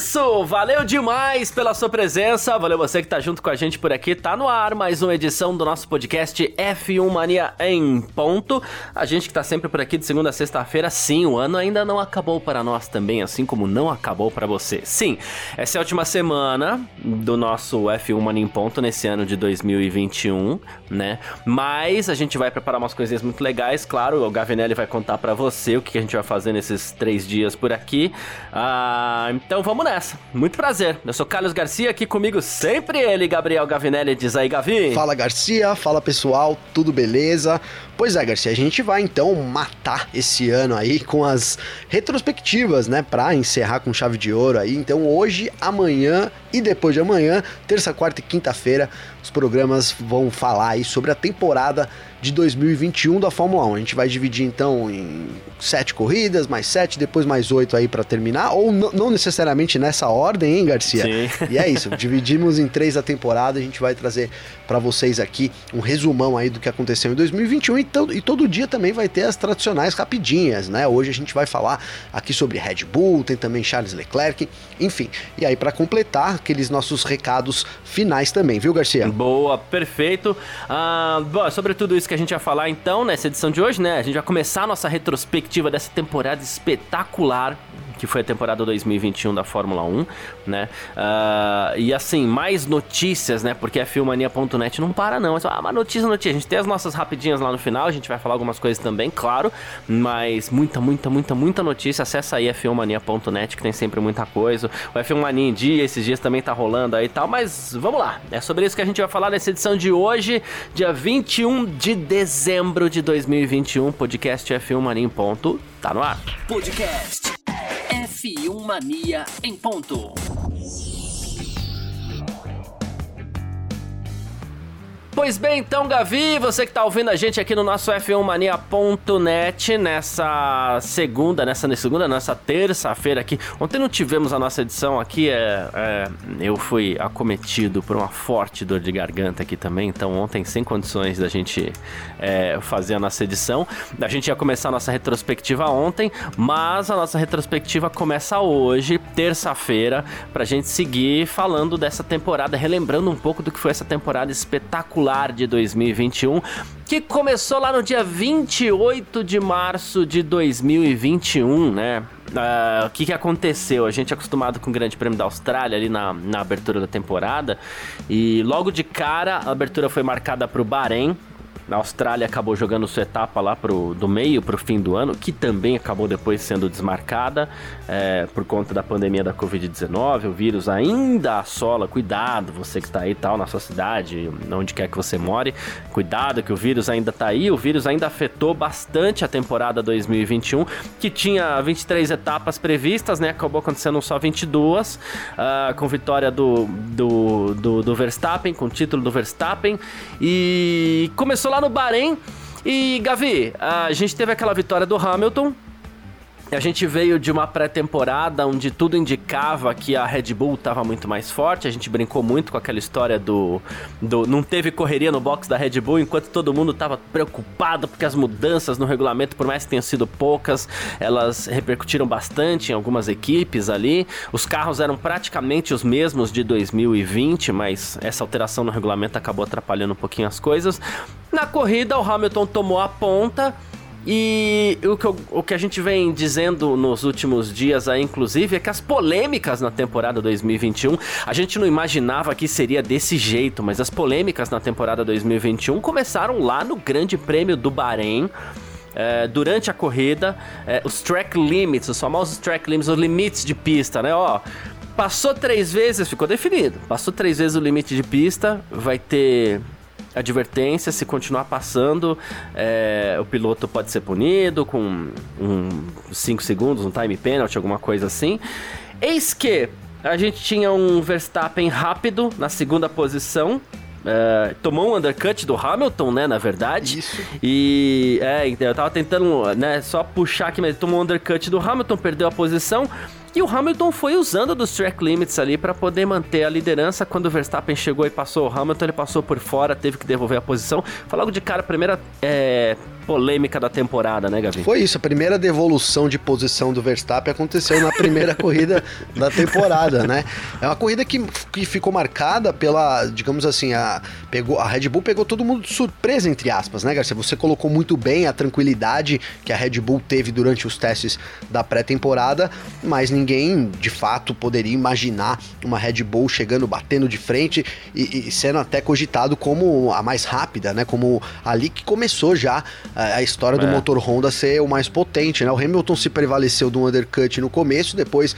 isso! Valeu demais pela sua presença, valeu você que tá junto com a gente por aqui. Tá no ar mais uma edição do nosso podcast F1 Mania em ponto. A gente que tá sempre por aqui de segunda a sexta-feira, sim, o ano ainda não acabou para nós também, assim como não acabou para você. Sim, essa é a última semana do nosso F1 Mania em ponto nesse ano de 2021, né? Mas a gente vai preparar umas coisinhas muito legais, claro, o Gavinelli vai contar para você o que a gente vai fazer nesses três dias por aqui. Ah, então vamos nessa. Muito prazer. Eu sou Carlos Garcia, aqui comigo sempre ele, Gabriel Gavinelli. Diz aí, Gavi. Fala, Garcia. Fala, pessoal. Tudo beleza? Pois é, Garcia, a gente vai então matar esse ano aí com as retrospectivas, né, para encerrar com chave de ouro aí. Então hoje, amanhã e depois de amanhã, terça, quarta e quinta-feira, os programas vão falar aí sobre a temporada de 2021 da Fórmula 1. A gente vai dividir então em sete corridas, mais sete, depois mais oito aí para terminar, ou não necessariamente nessa ordem, hein, Garcia? Sim. E é isso, dividimos em três a temporada, a gente vai trazer para vocês aqui um resumão aí do que aconteceu em 2021 e, e todo dia também vai ter as tradicionais rapidinhas, né? Hoje a gente vai falar aqui sobre Red Bull, tem também Charles Leclerc, enfim. E aí para completar aqueles nossos recados finais também, viu, Garcia? Boa, perfeito. Ah, bom, sobre tudo isso que a gente vai falar então nessa edição de hoje, né? A gente vai começar a nossa retrospectiva dessa temporada espetacular que foi a temporada 2021 da Fórmula 1, né? Uh, e assim, mais notícias, né? Porque a Filmania.net não para não. É ah, mas notícia, notícia. A gente tem as nossas rapidinhas lá no final, a gente vai falar algumas coisas também, claro, mas muita, muita, muita, muita notícia. Acessa aí a Filmania.net que tem sempre muita coisa. O F1 Mania em dia, esses dias também tá rolando aí e tal, mas vamos lá. É sobre isso que a gente vai falar nessa edição de hoje, dia 21 de dezembro de 2021, podcast F1 Mania em ponto. Tá no ar. Podcast F1 Mania em ponto. Pois bem, então, Gavi, você que está ouvindo a gente aqui no nosso F1mania.net nessa segunda, nessa segunda, nessa terça-feira aqui. Ontem não tivemos a nossa edição aqui, é, é, eu fui acometido por uma forte dor de garganta aqui também, então ontem sem condições da gente é, fazer a nossa edição. A gente ia começar a nossa retrospectiva ontem, mas a nossa retrospectiva começa hoje, terça-feira, para a gente seguir falando dessa temporada, relembrando um pouco do que foi essa temporada espetacular de 2021, que começou lá no dia 28 de março de 2021, né? Uh, o que, que aconteceu? A gente é acostumado com o Grande Prêmio da Austrália ali na, na abertura da temporada e logo de cara a abertura foi marcada para o Bahrein, a Austrália acabou jogando sua etapa lá pro, do meio para o fim do ano, que também acabou depois sendo desmarcada é, por conta da pandemia da Covid-19. O vírus ainda assola. Cuidado, você que está aí tal na sua cidade, onde quer que você more. Cuidado que o vírus ainda está aí. O vírus ainda afetou bastante a temporada 2021, que tinha 23 etapas previstas, né? Acabou acontecendo só 22, uh, com vitória do, do, do, do Verstappen, com título do Verstappen. E começou lá no Bahrein. E, Gavi, a gente teve aquela vitória do Hamilton, a gente veio de uma pré-temporada onde tudo indicava que a Red Bull estava muito mais forte. A gente brincou muito com aquela história do, do. Não teve correria no box da Red Bull enquanto todo mundo estava preocupado porque as mudanças no regulamento, por mais que tenham sido poucas, elas repercutiram bastante em algumas equipes ali. Os carros eram praticamente os mesmos de 2020, mas essa alteração no regulamento acabou atrapalhando um pouquinho as coisas. Na corrida, o Hamilton tomou a ponta e o que, eu, o que a gente vem dizendo nos últimos dias aí, inclusive, é que as polêmicas na temporada 2021, a gente não imaginava que seria desse jeito, mas as polêmicas na temporada 2021 começaram lá no Grande Prêmio do Bahrein. É, durante a corrida, é, os track limits, os famosos track limits, os limites de pista, né? Ó, passou três vezes, ficou definido. Passou três vezes o limite de pista, vai ter advertência, se continuar passando, é, o piloto pode ser punido com 5 um, segundos, um time penalty, alguma coisa assim. Eis que a gente tinha um Verstappen rápido na segunda posição, é, tomou um undercut do Hamilton, né, na verdade. Isso. E é, então, eu tava tentando, né, só puxar aqui, mas ele tomou um undercut do Hamilton, perdeu a posição. E o Hamilton foi usando dos track limits ali para poder manter a liderança. Quando o Verstappen chegou e passou o Hamilton, ele passou por fora, teve que devolver a posição. Foi logo de cara a primeira é, polêmica da temporada, né, Gavi? Foi isso, a primeira devolução de posição do Verstappen aconteceu na primeira corrida da temporada, né? É uma corrida que, que ficou marcada pela, digamos assim, a, pegou, a Red Bull pegou todo mundo de surpresa, entre aspas, né, Garcia? Você colocou muito bem a tranquilidade que a Red Bull teve durante os testes da pré-temporada, mas ninguém ninguém de fato poderia imaginar uma Red Bull chegando, batendo de frente e, e sendo até cogitado como a mais rápida, né? Como ali que começou já a, a história é. do motor Honda ser o mais potente, né? O Hamilton se prevaleceu do undercut no começo, depois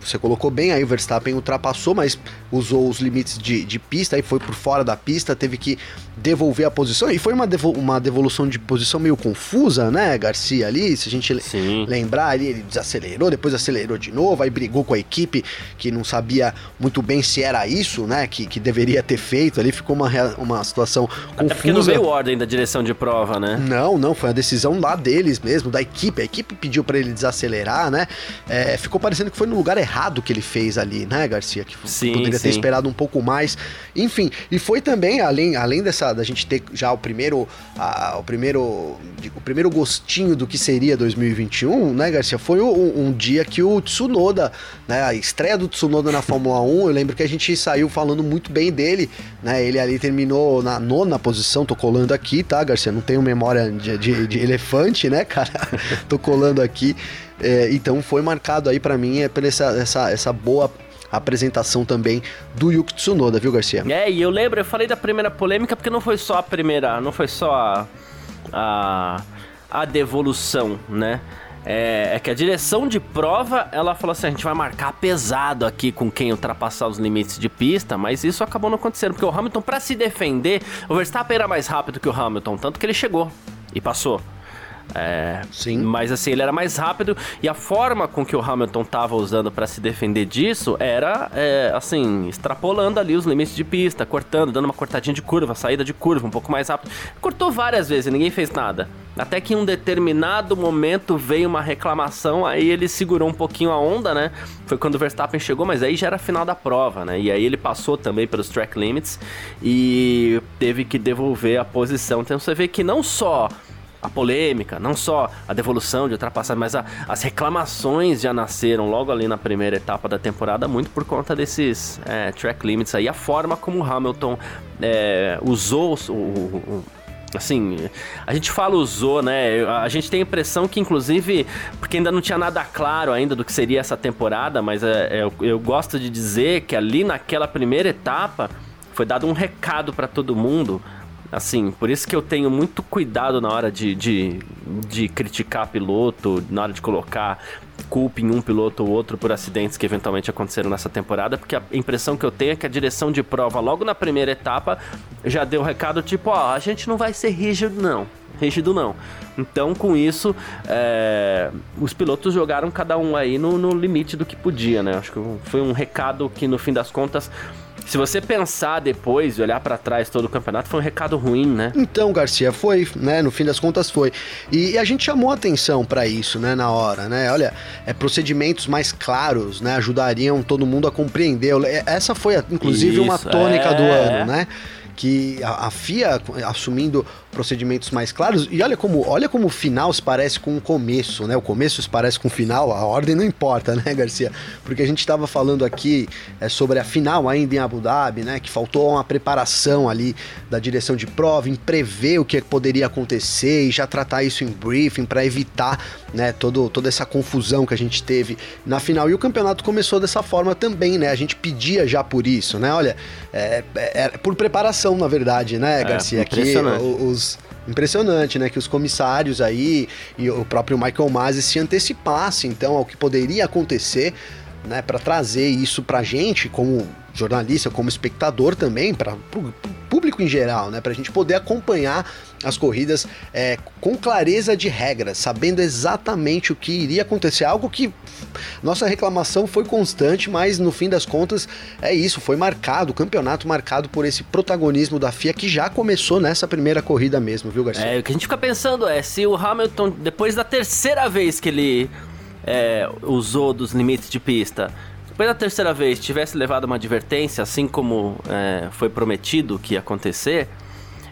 você colocou bem, aí o Verstappen ultrapassou, mas usou os limites de, de pista, aí foi por fora da pista, teve que devolver a posição, e foi uma, devo, uma devolução de posição meio confusa, né, Garcia, ali, se a gente Sim. lembrar ali, ele desacelerou, depois acelerou de novo, novo, aí brigou com a equipe que não sabia muito bem se era isso, né, que, que deveria ter feito. Ali ficou uma, uma situação confusa. Até porque não veio ordem da direção de prova, né? Não, não, foi a decisão lá deles mesmo, da equipe. A equipe pediu para ele desacelerar, né? É, ficou parecendo que foi no lugar errado que ele fez ali, né, Garcia? Que sim, poderia sim. ter esperado um pouco mais. Enfim, e foi também, além, além dessa, da gente ter já o primeiro, a, o primeiro, o primeiro gostinho do que seria 2021, né, Garcia? Foi um, um dia que o Tsunoda Tsunoda, né, a estreia do Tsunoda na Fórmula 1, eu lembro que a gente saiu falando muito bem dele, né, ele ali terminou na nona posição, tô colando aqui, tá, Garcia, não tenho memória de, de, de elefante, né, cara, tô colando aqui, é, então foi marcado aí para mim é por essa, essa, essa boa apresentação também do Yuki Tsunoda, viu, Garcia? É, e eu lembro, eu falei da primeira polêmica porque não foi só a primeira, não foi só a, a, a devolução, né? É, é, que a direção de prova, ela falou assim, a gente vai marcar pesado aqui com quem ultrapassar os limites de pista, mas isso acabou não acontecendo, porque o Hamilton, para se defender, o Verstappen era mais rápido que o Hamilton, tanto que ele chegou e passou. É, Sim. Mas assim, ele era mais rápido e a forma com que o Hamilton estava usando para se defender disso era, é, assim, extrapolando ali os limites de pista, cortando, dando uma cortadinha de curva, saída de curva um pouco mais rápido. Cortou várias vezes e ninguém fez nada. Até que em um determinado momento veio uma reclamação, aí ele segurou um pouquinho a onda, né? Foi quando o Verstappen chegou, mas aí já era final da prova, né? E aí ele passou também pelos track limits e teve que devolver a posição. Então você vê que não só a polêmica, não só a devolução de ultrapassagem, mas a, as reclamações já nasceram logo ali na primeira etapa da temporada, muito por conta desses é, track limits aí, a forma como o Hamilton é, usou o, o, assim, a gente fala usou, né? A gente tem a impressão que, inclusive, porque ainda não tinha nada claro ainda do que seria essa temporada, mas é, é, eu, eu gosto de dizer que ali naquela primeira etapa foi dado um recado para todo mundo Assim, por isso que eu tenho muito cuidado na hora de, de, de criticar piloto, na hora de colocar culpa em um piloto ou outro por acidentes que eventualmente aconteceram nessa temporada, porque a impressão que eu tenho é que a direção de prova, logo na primeira etapa, já deu o recado tipo: ó, a gente não vai ser rígido, não. Rígido não. Então, com isso, é, os pilotos jogaram cada um aí no, no limite do que podia, né? Acho que foi um recado que, no fim das contas, se você pensar depois e olhar para trás todo o campeonato, foi um recado ruim, né? Então, Garcia, foi, né? No fim das contas foi. E, e a gente chamou atenção para isso, né, na hora, né? Olha, é, procedimentos mais claros, né, ajudariam todo mundo a compreender. Essa foi, inclusive, isso, uma tônica é... do ano, né? que a, a, FIA assumindo procedimentos mais claros. E olha como, olha como o final se parece com o começo, né? O começo se parece com o final, a ordem não importa, né, Garcia? Porque a gente estava falando aqui é, sobre a final ainda em Abu Dhabi, né? Que faltou uma preparação ali da direção de prova, em prever o que poderia acontecer e já tratar isso em briefing para evitar, né, todo, toda essa confusão que a gente teve na final. E o campeonato começou dessa forma também, né? A gente pedia já por isso, né? Olha, é, é, é por preparação, na verdade, né, é, Garcia? É, que os impressionante, né? Que os comissários aí e o próprio Michael Masi se antecipassem então ao que poderia acontecer, né? Para trazer isso pra gente como jornalista, como espectador também, para o público em geral, né? Para a gente poder acompanhar as corridas é, com clareza de regras, sabendo exatamente o que iria acontecer. Algo que nossa reclamação foi constante, mas no fim das contas é isso, foi marcado, o campeonato marcado por esse protagonismo da FIA que já começou nessa primeira corrida mesmo, viu, Garcia? É, o que a gente fica pensando é se o Hamilton, depois da terceira vez que ele é, usou dos limites de pista, depois da terceira vez tivesse levado uma advertência, assim como é, foi prometido que ia acontecer,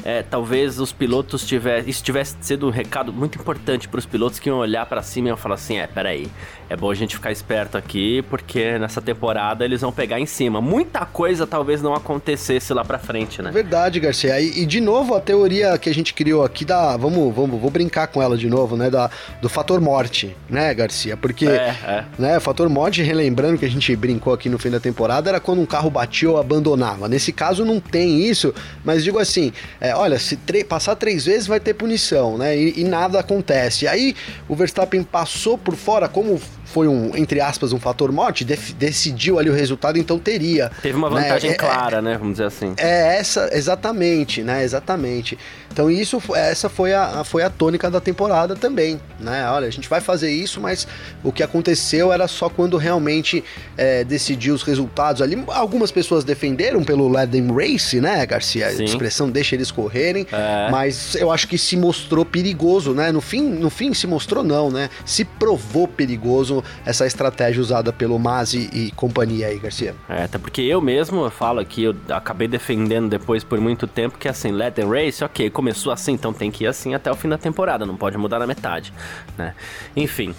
é, talvez os pilotos tivessem. Isso tivesse sido um recado muito importante para os pilotos que iam olhar para cima e iam falar assim: é, peraí, é bom a gente ficar esperto aqui, porque nessa temporada eles vão pegar em cima. Muita coisa talvez não acontecesse lá para frente, né? Verdade, Garcia. E, e, de novo a teoria que a gente criou aqui da. Vamos, vamos, vou brincar com ela de novo, né? Da, do fator morte, né, Garcia? Porque. É, é. Né, o fator morte, relembrando que a gente brincou aqui no fim da temporada, era quando um carro batia ou abandonava. Nesse caso não tem isso, mas digo assim. É, é, olha, se passar três vezes vai ter punição, né? E, e nada acontece. Aí o Verstappen passou por fora, como foi um, entre aspas, um fator morte, decidiu ali o resultado, então teria. Teve uma né? vantagem né? clara, é, né? Vamos dizer assim. É essa, exatamente, né? Exatamente. Então isso, essa foi a, foi a tônica da temporada também, né? Olha, a gente vai fazer isso, mas o que aconteceu era só quando realmente é, decidiu os resultados ali. Algumas pessoas defenderam pelo Let Them Race, né, Garcia? Sim. A expressão deixa eles correrem, é. mas eu acho que se mostrou perigoso, né? No fim, no fim se mostrou não, né? Se provou perigoso essa estratégia usada pelo Mazi e companhia aí, Garcia. É, até porque eu mesmo eu falo aqui, eu acabei defendendo depois por muito tempo que assim, Let them race, ok, começou assim, então tem que ir assim até o fim da temporada, não pode mudar na metade, né? Enfim.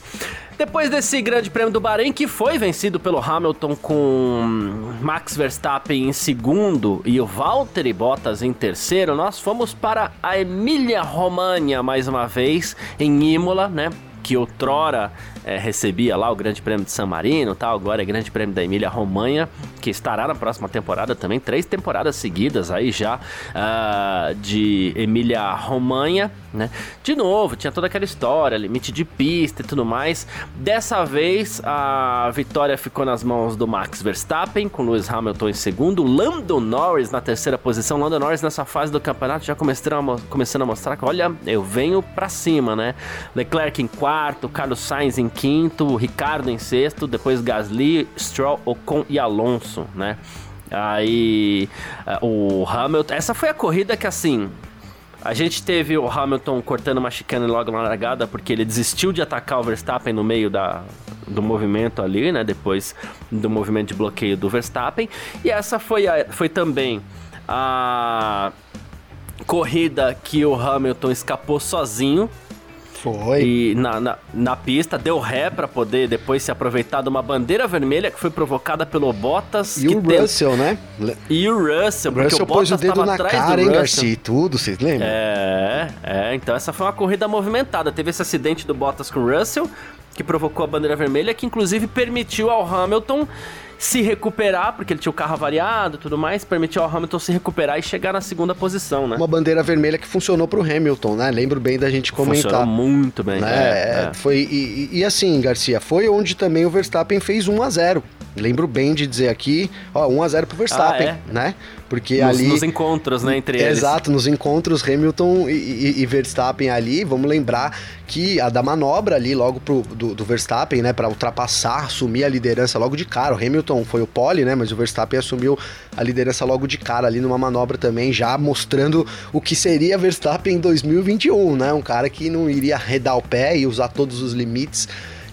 Depois desse grande prêmio do Bahrein, que foi vencido pelo Hamilton com Max Verstappen em segundo e o Valtteri Bottas em terceiro, nós fomos para a Emília-Romagna mais uma vez, em Imola, né? Que outrora é, recebia lá o Grande Prêmio de San Marino, tal, agora é Grande Prêmio da Emília Romanha, que estará na próxima temporada também, três temporadas seguidas aí já uh, de Emília Romanha, né? De novo, tinha toda aquela história, limite de pista e tudo mais. Dessa vez a vitória ficou nas mãos do Max Verstappen, com Lewis Hamilton em segundo, Lando Norris na terceira posição. Lando Norris nessa fase do campeonato já começando a, começando a mostrar que, olha, eu venho pra cima, né? Leclerc em quarto, Carlos Sainz em quinto, Ricardo em sexto, depois Gasly, Stroll, Ocon e Alonso, né? Aí eh, o Hamilton. Essa foi a corrida que assim. A gente teve o Hamilton cortando uma chicane logo na largada porque ele desistiu de atacar o Verstappen no meio da, do movimento ali, né? Depois do movimento de bloqueio do Verstappen. E essa foi, a, foi também a corrida que o Hamilton escapou sozinho foi. E na, na, na pista deu ré para poder depois se aproveitar de uma bandeira vermelha que foi provocada pelo Bottas. E o Russell, né? E o Russell, porque Russell o Bottas pôs o dedo na cara, hein, Garcia, e tudo, vocês lembram? É, é, então essa foi uma corrida movimentada. Teve esse acidente do Bottas com o Russell, que provocou a bandeira vermelha, que inclusive permitiu ao Hamilton se recuperar, porque ele tinha o carro avariado e tudo mais, permitiu ao Hamilton se recuperar e chegar na segunda posição, né? Uma bandeira vermelha que funcionou pro Hamilton, né? Lembro bem da gente comentar. Funcionou muito bem, né? É, é. Foi, e, e, assim, Garcia, foi onde também o Verstappen fez 1 a 0 Lembro bem de dizer aqui, ó, 1 a 0 pro Verstappen, ah, é? né? Porque nos, ali nos encontros, né, entre eles. Exato, nos encontros Hamilton e, e, e, Verstappen ali, vamos lembrar que a da manobra ali logo pro, do, do Verstappen, né, para ultrapassar, assumir a liderança logo de cara. O Hamilton foi o pole, né, mas o Verstappen assumiu a liderança logo de cara ali numa manobra também, já mostrando o que seria Verstappen em 2021, né? Um cara que não iria arredar o pé e usar todos os limites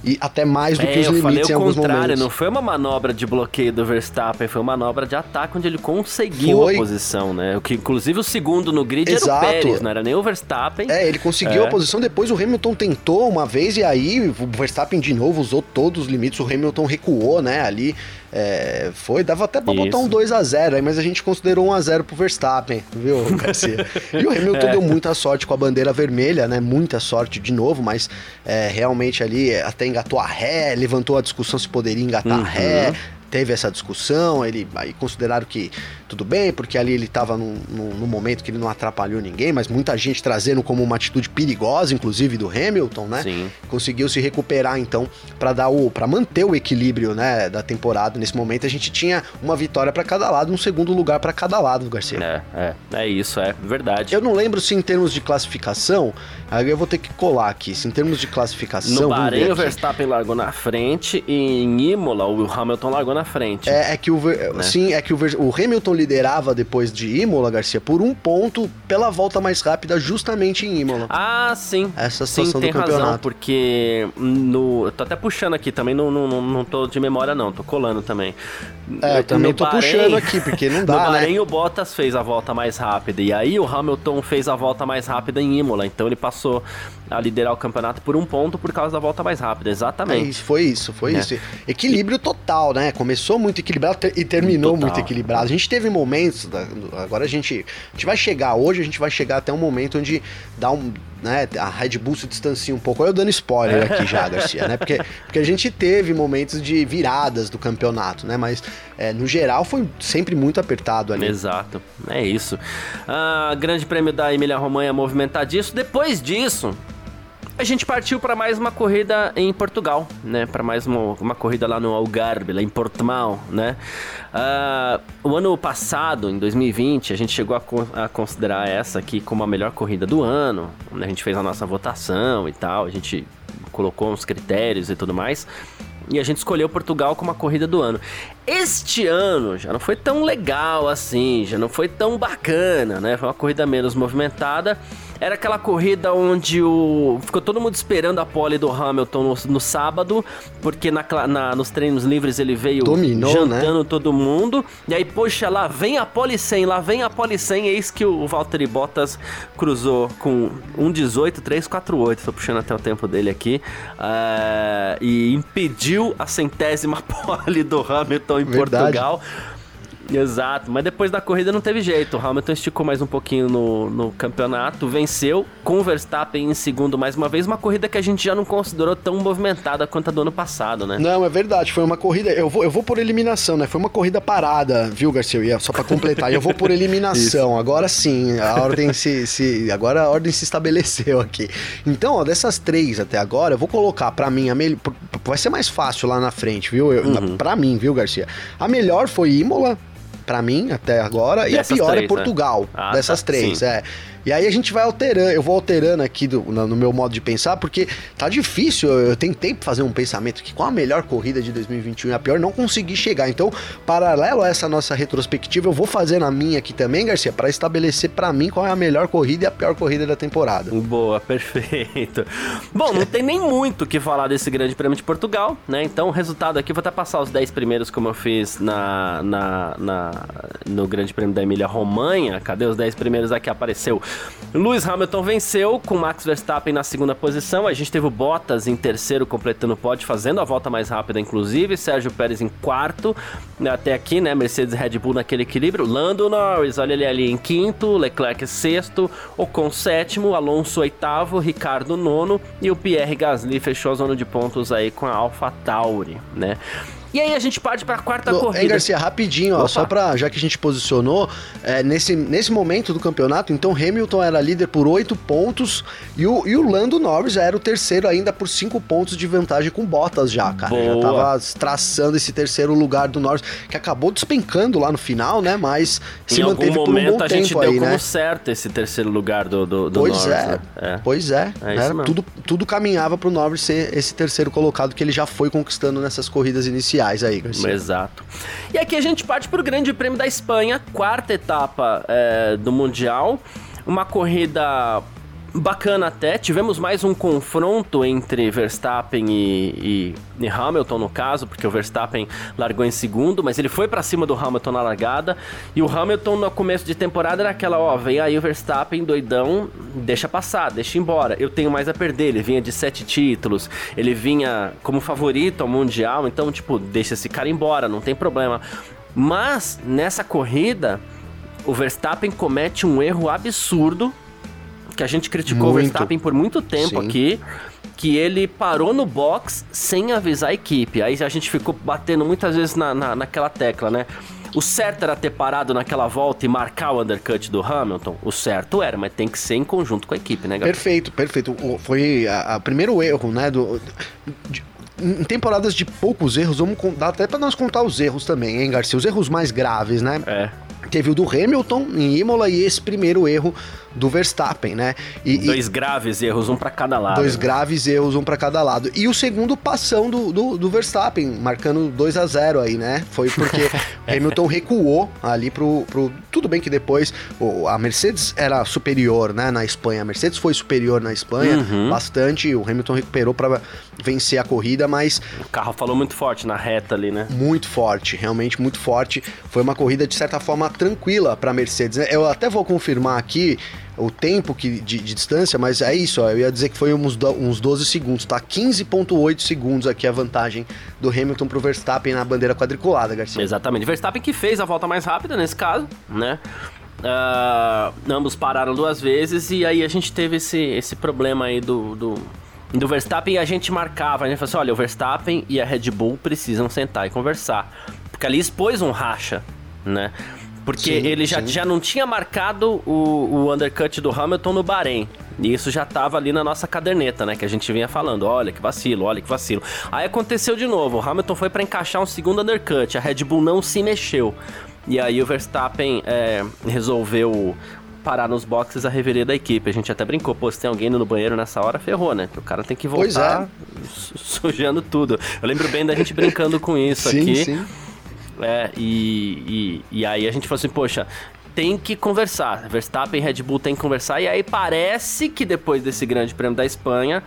e até mais do é, que os limites falei em alguns contrário, momentos. Não foi uma manobra de bloqueio do Verstappen, foi uma manobra de ataque onde ele conseguiu foi. a posição, né? O que inclusive o segundo no grid Exato. era o Pérez, não era nem o Verstappen. É, ele conseguiu é. a posição, depois o Hamilton tentou uma vez e aí o Verstappen de novo usou todos os limites, o Hamilton recuou, né, ali é, foi, dava até pra Isso. botar um 2 a 0 aí, mas a gente considerou 1 a 0 pro Verstappen, viu, Garcia? e o Hamilton é. deu muita sorte com a bandeira vermelha, né? Muita sorte de novo, mas é, realmente ali até engatou a ré, levantou a discussão se poderia engatar uhum. a ré teve essa discussão, ele aí consideraram que tudo bem, porque ali ele estava num, num, num, momento que ele não atrapalhou ninguém, mas muita gente trazendo como uma atitude perigosa, inclusive do Hamilton, né? Sim. Conseguiu se recuperar então para dar o para manter o equilíbrio, né, da temporada. Nesse momento a gente tinha uma vitória para cada lado, um segundo lugar para cada lado, Garcia. É, é, é isso, é verdade. Eu não lembro se em termos de classificação, aí eu vou ter que colar aqui, se em termos de classificação, no Bahrein o Verstappen largou na frente e em Imola o Hamilton largou na frente. É, é que o né? sim, é que o, o Hamilton liderava depois de Imola, Garcia, por um ponto pela volta mais rápida, justamente em Imola. Ah, sim. Essa situação sim, tem do campeonato. razão, porque no. Tô até puxando aqui também, não, não, não, não tô de memória, não, tô colando também. É, eu também tô Bahrein, puxando aqui, porque não dá. no Bahrein, né? o Bottas fez a volta mais rápida. E aí o Hamilton fez a volta mais rápida em Imola. Então ele passou a liderar o campeonato por um ponto por causa da volta mais rápida. Exatamente. É isso, foi isso, foi é. isso. Equilíbrio total, né? Começou muito equilibrado e terminou total. muito equilibrado. A gente teve momentos, agora a gente, a gente vai chegar hoje, a gente vai chegar até um momento onde dá um, né, a Red Bull se distancia um pouco. Olha eu dando spoiler aqui já, Garcia, né? Porque, porque a gente teve momentos de viradas do campeonato, né? Mas é, no geral foi sempre muito apertado ali. Exato, é isso. Ah, grande prêmio da Emília Romanha movimentadíssimo. Depois disso, a gente partiu para mais uma corrida em Portugal, né? Para mais uma, uma, corrida lá no Algarve, lá em Portimão, né? Uh, o ano passado, em 2020, a gente chegou a, a, considerar essa aqui como a melhor corrida do ano. Né? A gente fez a nossa votação e tal, a gente colocou uns critérios e tudo mais. E a gente escolheu Portugal como a corrida do ano. Este ano já não foi tão legal assim, já não foi tão bacana, né? Foi uma corrida menos movimentada. Era aquela corrida onde o ficou todo mundo esperando a pole do Hamilton no, no sábado, porque na, na, nos treinos livres ele veio Dominou, jantando né? todo mundo. E aí, poxa, lá vem a pole 100, lá vem a pole 100. Eis que o Valtteri Bottas cruzou com 1,18, 3,48. Tô puxando até o tempo dele aqui. Uh, e impediu a centésima pole do Hamilton em Verdade. Portugal. Exato, mas depois da corrida não teve jeito. O Hamilton esticou mais um pouquinho no, no campeonato, venceu, com o Verstappen em segundo mais uma vez. Uma corrida que a gente já não considerou tão movimentada quanto a do ano passado, né? Não, é verdade. Foi uma corrida. Eu vou, eu vou por eliminação, né? Foi uma corrida parada, viu, Garcia? Só para completar. eu vou por eliminação. agora sim, a ordem se, se. Agora a ordem se estabeleceu aqui. Então, ó, dessas três até agora, eu vou colocar para mim a melhor. Vai ser mais fácil lá na frente, viu? Eu, uhum. Pra mim, viu, Garcia? A melhor foi Imola, para mim, até agora. Dessas e a pior é três, é Portugal, né? ah, dessas tá, três. Sim. É. E aí a gente vai alterando, eu vou alterando aqui do, no, no, meu modo de pensar, porque tá difícil. Eu, eu tentei fazer um pensamento que qual a melhor corrida de 2021 e a pior, não consegui chegar. Então, paralelo a essa nossa retrospectiva, eu vou fazer na minha aqui também, Garcia, para estabelecer para mim qual é a melhor corrida e a pior corrida da temporada. Boa, perfeito. Bom, não tem nem muito o que falar desse Grande Prêmio de Portugal, né? Então, o resultado aqui, vou até passar os 10 primeiros, como eu fiz na, na, na no Grande Prêmio da Emília Romanha. Cadê os 10 primeiros aqui? Apareceu Lewis Hamilton venceu com Max Verstappen na segunda posição. A gente teve o Bottas em terceiro, completando o pódio, fazendo a volta mais rápida, inclusive. Sérgio Pérez em quarto. Até aqui, né? Mercedes e Red Bull naquele equilíbrio. Lando Norris, olha ele ali em quinto. Leclerc sexto. Ocon sétimo. Alonso oitavo. Ricardo nono. E o Pierre Gasly fechou a zona de pontos aí com a Alpha Tauri, né? E aí a gente parte para a quarta Do, corrida. Hein, Garcia, rapidinho, ó, só para já que a gente posicionou, é, nesse, nesse momento do campeonato, então Hamilton era líder por oito pontos e o, e o Lando Norris já era o terceiro ainda por cinco pontos de vantagem com Bottas já, cara. Boa. Já tava traçando esse terceiro lugar do Norris, que acabou despencando lá no final, né? Mas em se manteve por um bom a gente tempo deu aí, como né? certo esse terceiro lugar do, do, do pois Norris. É. Né? é. Pois é. é era, tudo, tudo caminhava pro Norris ser esse terceiro colocado que ele já foi conquistando nessas corridas iniciais aí, Garcia. Exato. E aqui a gente parte para o Grande Prêmio da Espanha, quarta etapa é, do Mundial. Uma corrida bacana até. Tivemos mais um confronto entre Verstappen e, e, e, Hamilton, no caso, porque o Verstappen largou em segundo, mas ele foi para cima do Hamilton na largada. E o Hamilton, no começo de temporada, era aquela: ó, vem aí o Verstappen doidão, deixa passar, deixa embora. Eu tenho mais a perder. Ele vinha de sete títulos, ele vinha como favorito ao Mundial, então, tipo, deixa esse cara embora, não tem problema. Mas nessa corrida, o Verstappen comete um erro absurdo que a gente criticou o Verstappen por muito tempo Sim. aqui, que ele parou no box sem avisar a equipe. Aí a gente ficou batendo muitas vezes na, na, naquela tecla, né? O certo era ter parado naquela volta e marcar o undercut do Hamilton? O certo era, mas tem que ser em conjunto com a equipe, né, Gabriel? Perfeito, perfeito. Foi o primeiro erro, né? Do, de, em temporadas de poucos erros, vamos dar até para nós contar os erros também, hein, Garcia? Os erros mais graves, né? É. Teve o do Hamilton em Imola e esse primeiro erro do Verstappen, né? E, dois e, graves erros, um para cada lado. Dois né? graves erros, um para cada lado. E o segundo passão do, do, do Verstappen, marcando 2 a 0 aí, né? Foi porque Hamilton recuou ali pro, pro. Tudo bem que depois o, a Mercedes era superior, né? Na Espanha. A Mercedes foi superior na Espanha uhum. bastante. O Hamilton recuperou para vencer a corrida, mas. O carro falou muito forte na reta ali, né? Muito forte, realmente muito forte. Foi uma corrida, de certa forma, tranquila para Mercedes. Eu até vou confirmar aqui o tempo que, de, de, distância, mas é isso, ó, eu ia dizer que foi uns, uns 12 segundos, tá? 15,8 segundos aqui a vantagem do Hamilton pro Verstappen na bandeira quadriculada, Garcia. Exatamente, Verstappen que fez a volta mais rápida nesse caso, né? Uh, ambos pararam duas vezes e aí a gente teve esse, esse problema aí do, do, do Verstappen a gente marcava, a gente falou assim, olha, o Verstappen e a Red Bull precisam sentar e conversar, porque ali expôs um racha, né? Porque sim, ele já, já não tinha marcado o, o undercut do Hamilton no Bahrein. E isso já tava ali na nossa caderneta, né? Que a gente vinha falando, olha que vacilo, olha que vacilo. Aí aconteceu de novo, o Hamilton foi para encaixar um segundo undercut, a Red Bull não se mexeu. E aí o Verstappen é, resolveu parar nos boxes a reveria da equipe. A gente até brincou, pô, se tem alguém no banheiro nessa hora, ferrou, né? O cara tem que voltar é. sujando tudo. Eu lembro bem da gente brincando com isso sim, aqui. Sim. É, e, e, e aí a gente falou assim, poxa, tem que conversar. Verstappen e Red Bull tem que conversar. E aí parece que depois desse grande prêmio da Espanha,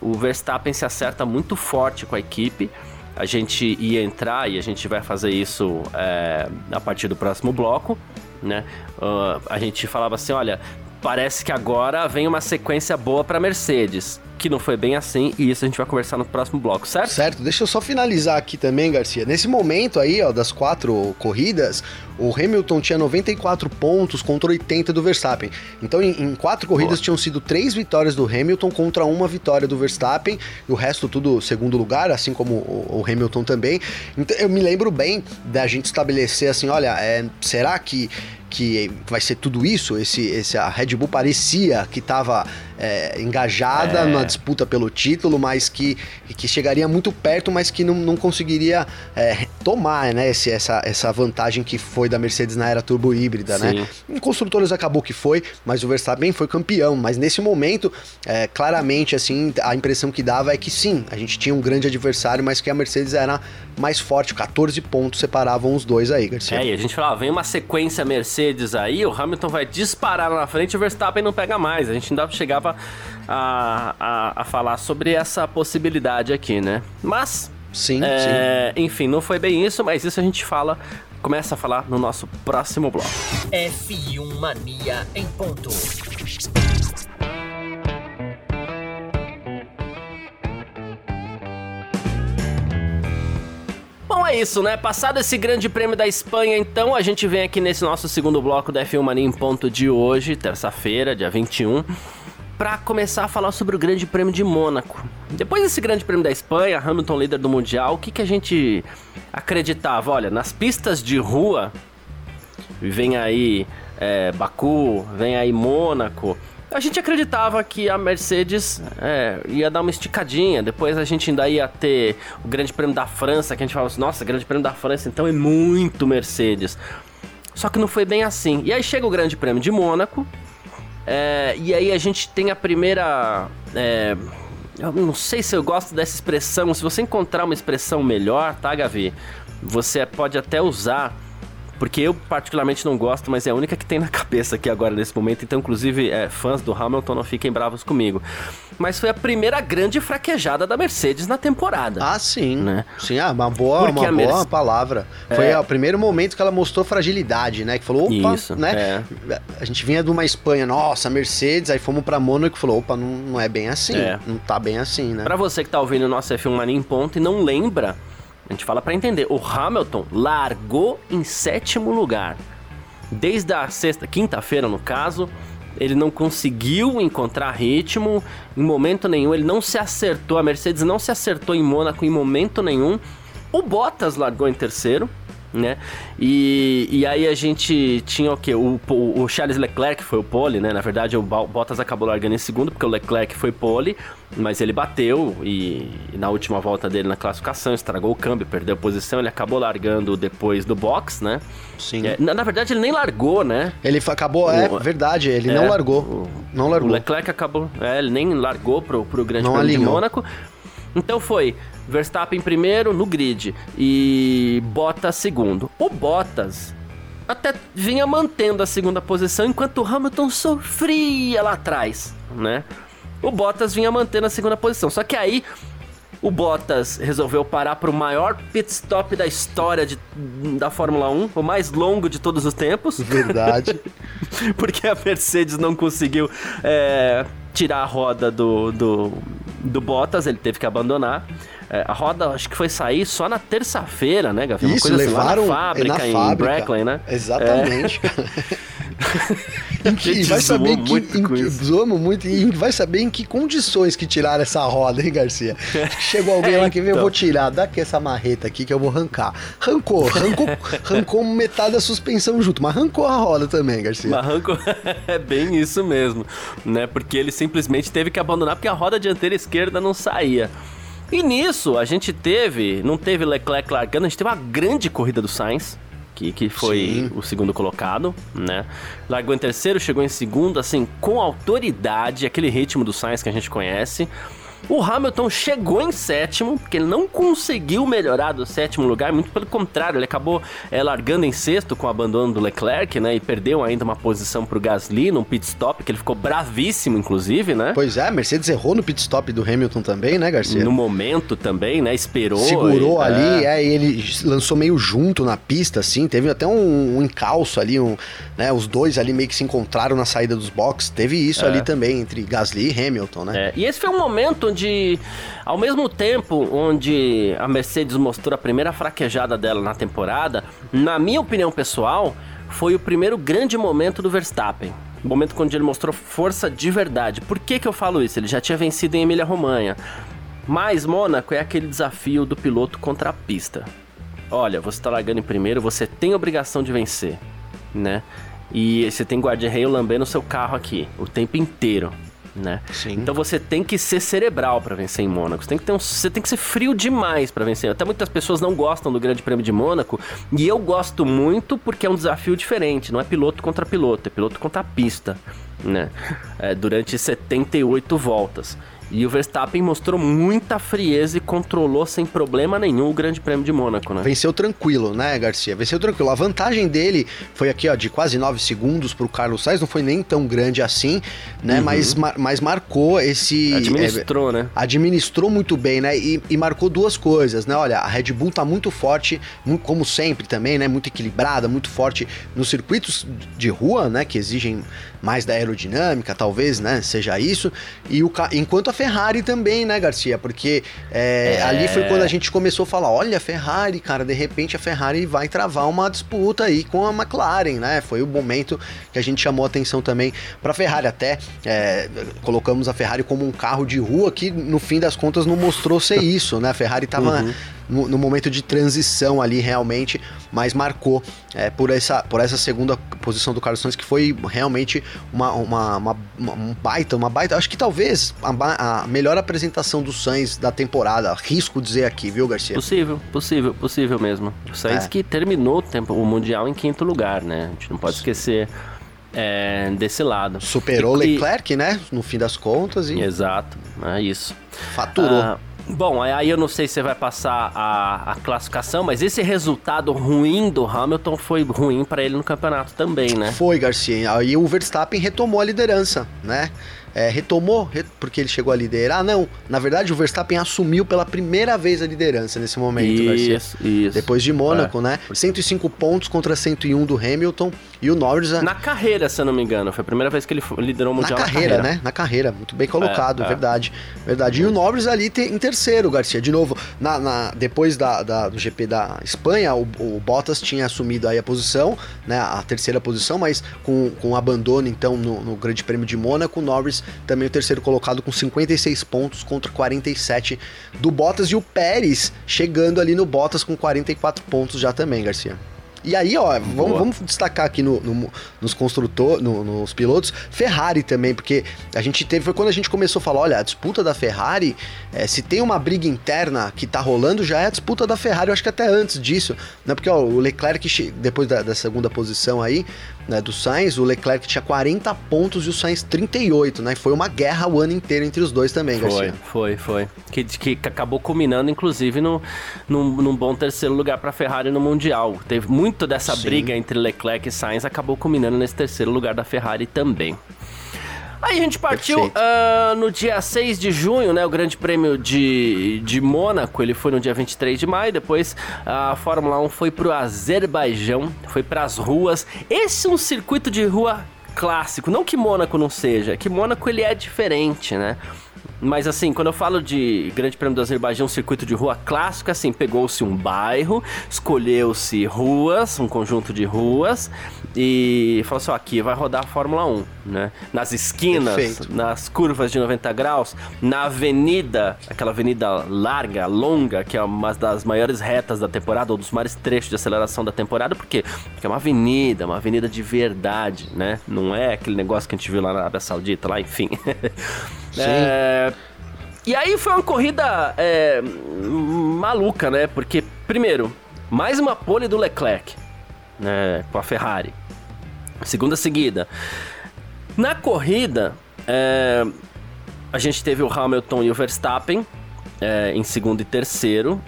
o Verstappen se acerta muito forte com a equipe. A gente ia entrar e a gente vai fazer isso é, a partir do próximo bloco, né? Uh, a gente falava assim, olha, parece que agora vem uma sequência boa para Mercedes que não foi bem assim, e isso a gente vai conversar no próximo bloco, certo? Certo, deixa eu só finalizar aqui também, Garcia. Nesse momento aí, ó, das quatro corridas, o Hamilton tinha 94 pontos contra 80 do Verstappen. Então, em, em quatro corridas Boa. tinham sido três vitórias do Hamilton contra uma vitória do Verstappen, e o resto tudo segundo lugar, assim como o, o Hamilton também. Então, eu me lembro bem da gente estabelecer assim, olha, é, será que que vai ser tudo isso. Esse, esse a Red Bull parecia que estava é, engajada é. na disputa pelo título, mas que, que chegaria muito perto, mas que não, não conseguiria é, tomar né, esse, essa, essa vantagem que foi da Mercedes na era turbo híbrida, né? Sim. né? Em construtores acabou que foi, mas o Verstappen foi campeão. Mas nesse momento, é, claramente, assim, a impressão que dava é que sim, a gente tinha um grande adversário, mas que a Mercedes era mais forte. 14 pontos separavam os dois aí, Garcia. É, e a gente falava, vem uma sequência Mercedes aí, o Hamilton vai disparar lá na frente e o Verstappen não pega mais. A gente ainda a, a, a falar sobre essa possibilidade aqui, né? Mas. Sim, é, sim. Enfim, não foi bem isso, mas isso a gente fala, começa a falar no nosso próximo bloco. F1 Mania em ponto. Bom, é isso, né? Passado esse grande prêmio da Espanha, então, a gente vem aqui nesse nosso segundo bloco da F1 Mania em ponto de hoje, terça-feira, dia 21, para começar a falar sobre o grande prêmio de Mônaco. Depois desse grande prêmio da Espanha, Hamilton líder do Mundial, o que, que a gente acreditava? Olha, nas pistas de rua, vem aí é, Baku, vem aí Mônaco a gente acreditava que a Mercedes é, ia dar uma esticadinha. Depois a gente ainda ia ter o Grande Prêmio da França, que a gente falava assim: nossa, Grande Prêmio da França então é muito Mercedes. Só que não foi bem assim. E aí chega o Grande Prêmio de Mônaco. É, e aí a gente tem a primeira. É, eu não sei se eu gosto dessa expressão. Se você encontrar uma expressão melhor, tá, Gavi? Você pode até usar porque eu particularmente não gosto, mas é a única que tem na cabeça aqui agora nesse momento. Então, inclusive, é, fãs do Hamilton não fiquem bravos comigo. Mas foi a primeira grande fraquejada da Mercedes na temporada. Ah, sim. Né? Sim, ah, uma boa, uma boa palavra. Foi é... o primeiro momento que ela mostrou fragilidade, né? Que falou, opa, Isso, né? É. A gente vinha de uma Espanha, nossa, Mercedes, aí fomos pra Mônaco e falou, opa, não, não é bem assim. É. Não tá bem assim, né? Pra você que tá ouvindo o nosso F1 Mania em ponto e não lembra a gente fala para entender. O Hamilton largou em sétimo lugar. Desde a sexta, quinta-feira no caso, ele não conseguiu encontrar ritmo em momento nenhum, ele não se acertou, a Mercedes não se acertou em Mônaco em momento nenhum. O Bottas largou em terceiro, né? E, e aí a gente tinha o quê? O, o, Charles Leclerc foi o pole, né? Na verdade, o Bottas acabou largando em segundo, porque o Leclerc foi pole, mas ele bateu e, e na última volta dele na classificação estragou o câmbio, perdeu posição, ele acabou largando depois do box, né? Sim. É, na, na, verdade, ele nem largou, né? Ele acabou, é o, verdade, ele é, não largou. O, não largou. O Leclerc acabou, é, ele nem largou pro, pro Grande Prêmio de Mônaco. Então foi Verstappen primeiro no grid e Bottas segundo. O Bottas até vinha mantendo a segunda posição enquanto o Hamilton sofria lá atrás, né? O Bottas vinha mantendo a segunda posição. Só que aí o Bottas resolveu parar para o maior pit stop da história de, da Fórmula 1, o mais longo de todos os tempos. Verdade. Porque a Mercedes não conseguiu é, tirar a roda do, do, do Bottas, ele teve que abandonar. É, a roda acho que foi sair só na terça-feira, né, Gavi? Uma Isso, coisa levaram assim, lá na fábrica, na em fábrica. Brackley, né? Exatamente, é. em que, e vai saber em que, muito em que zoamos muito e vai saber em que condições que tiraram essa roda, hein, Garcia? Chegou alguém é, lá que veio, então. eu vou tirar, dá aqui essa marreta aqui que eu vou arrancar. Arrancou, arrancou, arrancou metade da suspensão junto, mas arrancou a roda também, Garcia. Mas arrancou, é bem isso mesmo, né? Porque ele simplesmente teve que abandonar porque a roda dianteira esquerda não saía. E nisso, a gente teve, não teve Leclerc largando, a gente teve uma grande corrida do Sainz, que, que foi Sim. o segundo colocado, né? Largou em terceiro, chegou em segundo, assim, com autoridade, aquele ritmo do Sainz que a gente conhece. O Hamilton chegou em sétimo, porque ele não conseguiu melhorar do sétimo lugar, muito pelo contrário, ele acabou é, largando em sexto com o abandono do Leclerc, né? E perdeu ainda uma posição pro Gasly num pit stop, que ele ficou bravíssimo, inclusive, né? Pois é, a Mercedes errou no pit stop do Hamilton também, né, Garcia? No momento também, né? Esperou. Segurou e, ali, é. é, e ele lançou meio junto na pista, assim, teve até um, um encalço ali, um, né? Os dois ali meio que se encontraram na saída dos boxes, teve isso é. ali também, entre Gasly e Hamilton, né? É. E esse foi um momento onde, ao mesmo tempo onde a Mercedes mostrou a primeira fraquejada dela na temporada, na minha opinião pessoal, foi o primeiro grande momento do Verstappen. O momento quando ele mostrou força de verdade. Por que, que eu falo isso? Ele já tinha vencido em Emília-Romanha. Mas Mônaco é aquele desafio do piloto contra a pista. Olha, você está largando em primeiro, você tem obrigação de vencer, né? E você tem guarda-reio lambendo seu carro aqui o tempo inteiro né? Sim. Então você tem que ser cerebral para vencer em Mônaco. Você tem que ter um, você tem que ser frio demais para vencer. Até muitas pessoas não gostam do Grande Prêmio de Mônaco, e eu gosto muito porque é um desafio diferente, não é piloto contra piloto, é piloto contra pista, né? É, durante 78 voltas. E o Verstappen mostrou muita frieza e controlou sem problema nenhum o Grande Prêmio de Mônaco, né? Venceu tranquilo, né, Garcia? Venceu tranquilo. A vantagem dele foi aqui, ó, de quase 9 segundos pro Carlos Sainz, não foi nem tão grande assim, né? Uhum. Mas, mas marcou esse. Administrou, é, né? Administrou muito bem, né? E, e, marcou duas coisas, né? Olha, a Red Bull tá muito forte, como sempre também, né? Muito equilibrada, muito forte nos circuitos de rua, né? Que exigem mais da aerodinâmica, talvez, né? Seja isso. E o, enquanto a Ferrari também, né, Garcia? Porque é, é... ali foi quando a gente começou a falar: olha, Ferrari, cara, de repente a Ferrari vai travar uma disputa aí com a McLaren, né? Foi o momento que a gente chamou atenção também para a Ferrari. Até é, colocamos a Ferrari como um carro de rua que, no fim das contas, não mostrou ser isso, né? A Ferrari estava uhum no, no, momento de transição ali realmente, mas marcou é, por, essa, por essa segunda posição do Carlos Sainz, que foi realmente uma, uma, uma, uma um baita, uma baita. Acho que talvez a, a, melhor apresentação do Sainz da temporada, risco dizer aqui, viu, Garcia? Possível, possível, possível mesmo. O Sainz é. que terminou o, tempo, o Mundial em quinto lugar, né? A gente não pode esquecer. É, desse lado. Superou e, Leclerc, né? No fim das contas. E... Exato, é isso. Faturou. Ah, Bom, aí eu não sei se você vai passar a, a classificação, mas esse resultado ruim do Hamilton foi ruim para ele no campeonato também, né? Foi, Garcia. Aí o Verstappen retomou a liderança, né? é, retomou, re, porque ele chegou a liderar. Não, na verdade o Verstappen assumiu pela primeira vez a liderança nesse momento, isso, Garcia. Isso, Depois de Mônaco, é. né? 105 pontos contra 101 do Hamilton e o Norris... Na carreira, se eu não me engano, foi a primeira vez que ele liderou o Mundial na carreira, na carreira. né? Na carreira, muito bem colocado, é, é. verdade. Verdade. E o Norris ali em terceiro, Garcia. De novo, na, na depois da, da, do GP da Espanha, o, o, Bottas tinha assumido aí a posição, né? A terceira posição, mas com, com abandono, então, no, no Grande Prêmio de Mônaco, o Norris também o terceiro colocado com 56 pontos contra 47 do Bottas e o Pérez chegando ali no Bottas com 44 pontos já também, Garcia. E aí, ó, vamos, vamos, destacar aqui no, no nos construtores, no, nos pilotos, Ferrari também, porque a gente teve, foi quando a gente começou a falar, olha, a disputa da Ferrari, é, se tem uma briga interna que tá rolando, já é a disputa da Ferrari, eu acho que até antes disso, né? Porque ó, o Leclerc, depois da, da segunda posição aí, né, do Sainz, o Leclerc tinha 40 pontos e o Sainz 38, né? Foi uma guerra o ano inteiro entre os dois também, foi, Garcia. Foi, foi, que, que acabou culminando, inclusive, no, num, num bom terceiro lugar para a Ferrari no Mundial. Teve muito dessa Sim. briga entre Leclerc e Sainz, acabou culminando nesse terceiro lugar da Ferrari também. Aí a gente partiu uh, no dia 6 de junho, né? O Grande Prêmio de, de Mônaco. Ele foi no dia 23 de maio. Depois a Fórmula 1 foi pro Azerbaijão, foi para as ruas. Esse é um circuito de rua clássico. Não que Mônaco não seja, que Mônaco ele é diferente, né? Mas assim, quando eu falo de Grande Prêmio do Azerbaijão, circuito de rua clássico, assim, pegou-se um bairro, escolheu-se ruas, um conjunto de ruas, e falou assim: ó, aqui vai rodar a Fórmula 1, né? Nas esquinas, Perfeito. nas curvas de 90 graus, na avenida, aquela avenida larga, longa, que é uma das maiores retas da temporada, ou dos maiores trechos de aceleração da temporada, por quê? Porque é uma avenida, uma avenida de verdade, né? Não é aquele negócio que a gente viu lá na Arábia Saudita, lá, enfim. Sim. É... E aí foi uma corrida é, maluca, né? Porque, primeiro, mais uma pole do Leclerc, né? Com a Ferrari. Segunda seguida. Na corrida, é, a gente teve o Hamilton e o Verstappen é, em segundo e terceiro.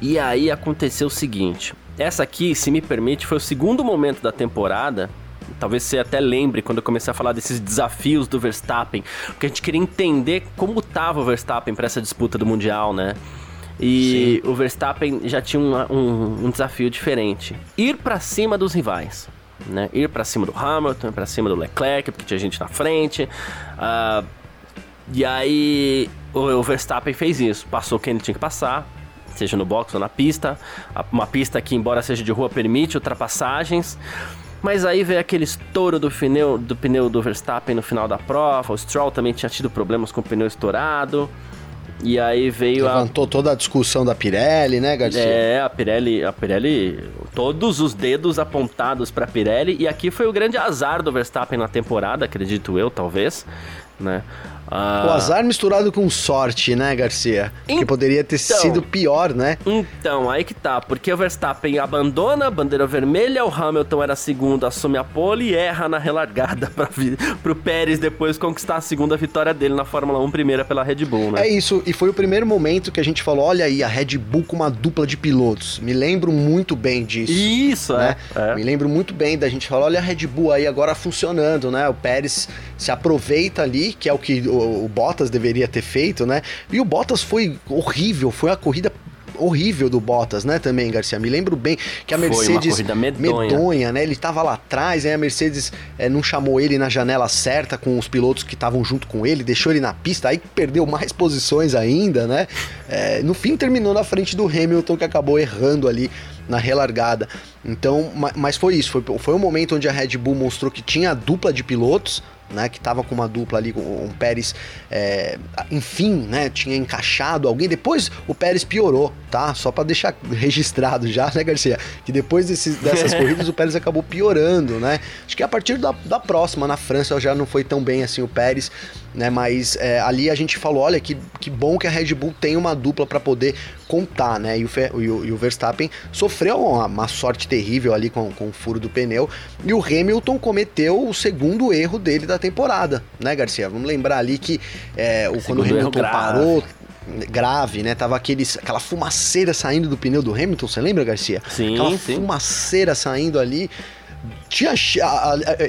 E aí aconteceu o seguinte: essa aqui, se me permite, foi o segundo momento da temporada Talvez você até lembre quando eu comecei a falar desses desafios do Verstappen, porque a gente queria entender como tava o Verstappen para essa disputa do Mundial, né? E Sim. o Verstappen já tinha um, um, um desafio diferente: ir para cima dos rivais. Né? Ir para cima do Hamilton, para cima do Leclerc, porque tinha gente na frente. Uh, e aí o, o Verstappen fez isso, passou quem ele tinha que passar, seja no box ou na pista. Uma pista que, embora seja de rua, permite ultrapassagens. Mas aí veio aquele estouro do pneu, do pneu do Verstappen no final da prova. O Stroll também tinha tido problemas com o pneu estourado. E aí veio Levantou a... toda a discussão da Pirelli, né, Garcia? É, a Pirelli, a Pirelli, todos os dedos apontados para Pirelli e aqui foi o grande azar do Verstappen na temporada, acredito eu, talvez, né? Ah, o azar misturado com sorte, né, Garcia? que poderia ter então, sido pior, né? Então, aí que tá. Porque o Verstappen abandona a bandeira vermelha, o Hamilton era segundo, assume a pole e erra na relargada para pro Pérez depois conquistar a segunda vitória dele na Fórmula 1, primeira pela Red Bull, né? É isso, e foi o primeiro momento que a gente falou: olha aí, a Red Bull com uma dupla de pilotos. Me lembro muito bem disso. Isso, né? É, é. Me lembro muito bem da gente falar: olha a Red Bull aí agora funcionando, né? O Pérez se aproveita ali, que é o que o, Bottas deveria ter feito, né? E o Bottas foi horrível, foi a corrida horrível do Bottas, né, também, Garcia. Me lembro bem que a Mercedes medonha. medonha. né? Ele tava lá atrás, aí a Mercedes é, não chamou ele na janela certa com os pilotos que estavam junto com ele, deixou ele na pista, aí perdeu mais posições ainda, né? É, no fim terminou na frente do Hamilton que acabou errando ali na relargada. Então, mas foi isso, foi, foi um momento onde a Red Bull mostrou que tinha dupla de pilotos, né, que estava com uma dupla ali, com o Pérez, é, enfim, né, tinha encaixado alguém. Depois o Pérez piorou, tá? Só para deixar registrado já, né, Garcia? Que depois desses, dessas corridas o Pérez acabou piorando, né? Acho que a partir da, da próxima, na França, já não foi tão bem assim o Pérez, né? Mas é, ali a gente falou, olha, que, que bom que a Red Bull tem uma dupla para poder contar, né? E o, e o, e o Verstappen sofreu uma, uma, sorte terrível ali com, com o furo do pneu. E o Hamilton cometeu o segundo erro dele da temporada, né, Garcia? Vamos lembrar ali que é, o, quando o Hamilton parou, grave, né? Tava aqueles, aquela fumaceira saindo do pneu do Hamilton, você lembra, Garcia? Sim, aquela sim. fumaceira saindo ali tinha.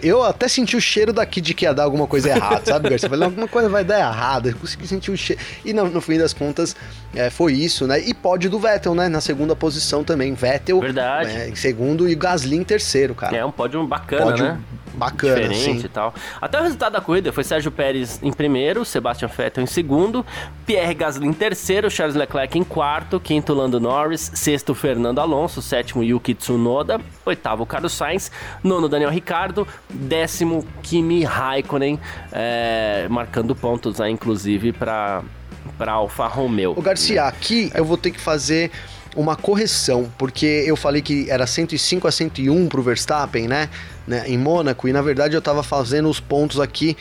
Eu até senti o cheiro daqui de que ia dar alguma coisa errada, sabe, Garcia? Falei, alguma coisa vai dar errado. Eu consegui sentir o cheiro. E no, no fim das contas, é, foi isso, né? E pode do Vettel, né? Na segunda posição também. Vettel Verdade. É, em segundo e Gasly em terceiro, cara. É um pódio bacana, pódio né? Bacana, diferente sim. e tal. Até o resultado da corrida foi Sérgio Pérez em primeiro, Sebastian Vettel em segundo, Pierre Gasly em terceiro, Charles Leclerc em quarto, quinto Lando Norris, sexto Fernando Alonso, sétimo Yuki Tsunoda, oitavo Carlos Sainz, nono Daniel Ricardo, décimo Kimi Raikkonen, é, marcando pontos aí, inclusive, para para Alfa Romeo. O Garcia, aqui eu vou ter que fazer uma correção, porque eu falei que era 105 a 101 para o Verstappen, né, né, em Mônaco, e na verdade eu estava fazendo os pontos aqui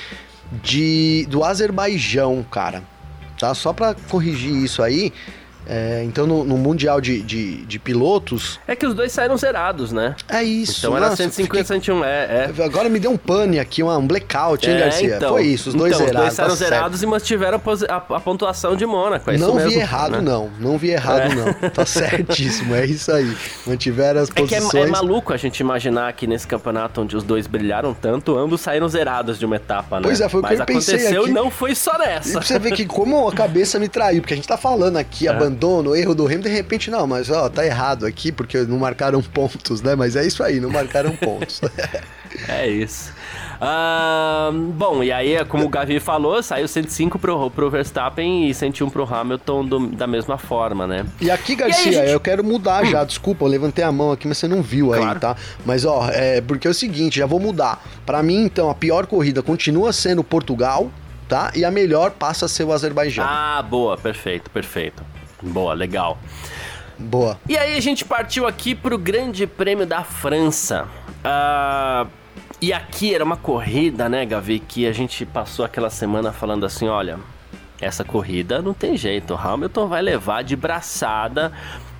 de do Azerbaijão, cara. Tá? Só para corrigir isso aí, é, então, no, no Mundial de, de, de, Pilotos. É que os dois saíram zerados, né? É isso. Então era 150 fiquei... 101. É, é. Agora me deu um pane aqui, um blackout, hein, é, Garcia? Então, Foi isso, os dois então, zerados. Os dois saíram tá zerados certo. e mantiveram a, a, a, pontuação de Mônaco. É não vi errado, né? não. Não vi errado, não. Tá certíssimo, é isso aí. Mantiveram as posições. É que é, maluco a gente imaginar que nesse campeonato onde os dois brilharam tanto, ambos saíram zerados de uma etapa, né? Pois é, foi o que Mas eu pensei aconteceu aqui. e não foi só nessa. E pra você ver que como a cabeça me traiu, porque a gente tá falando aqui, abandono, erro do Hamilton, de repente, não, mas ó, tá errado aqui, porque não marcaram pontos, né? Mas é isso aí, não marcaram pontos. é isso. Ah, bom, e aí, como o Gavi falou, saiu 105 pro, pro Verstappen e 101 pro Hamilton do, da mesma forma, né? E aqui, Garcia, e gente... eu quero mudar já, desculpa, eu levantei a mão aqui, mas você não viu claro. aí, tá? Mas ó, é porque é o seguinte, já vou mudar. Para mim, então, a pior corrida continua sendo Portugal, tá? E a melhor passa a ser o Azerbaijão. Ah, boa, perfeito, perfeito. Boa, legal. Boa. E aí a gente partiu aqui pro Grande Prêmio da França. Uh, e aqui era uma corrida, né, Gavi, que a gente passou aquela semana falando assim, olha, essa corrida não tem jeito, o Hamilton vai levar de braçada,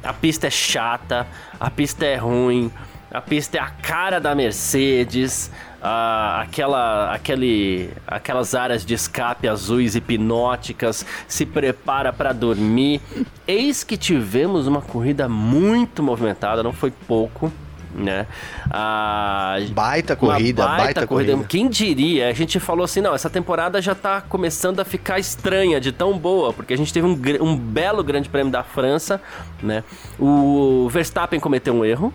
a pista é chata, a pista é ruim, a pista é a cara da Mercedes, aquela, aquele, aquelas áreas de escape azuis hipnóticas, se prepara para dormir. Eis que tivemos uma corrida muito movimentada, não foi pouco. Né? Ah, baita corrida, baita, baita corrida. corrida. Quem diria? A gente falou assim: não, essa temporada já tá começando a ficar estranha de tão boa, porque a gente teve um, um belo grande prêmio da França, né? O Verstappen cometeu um erro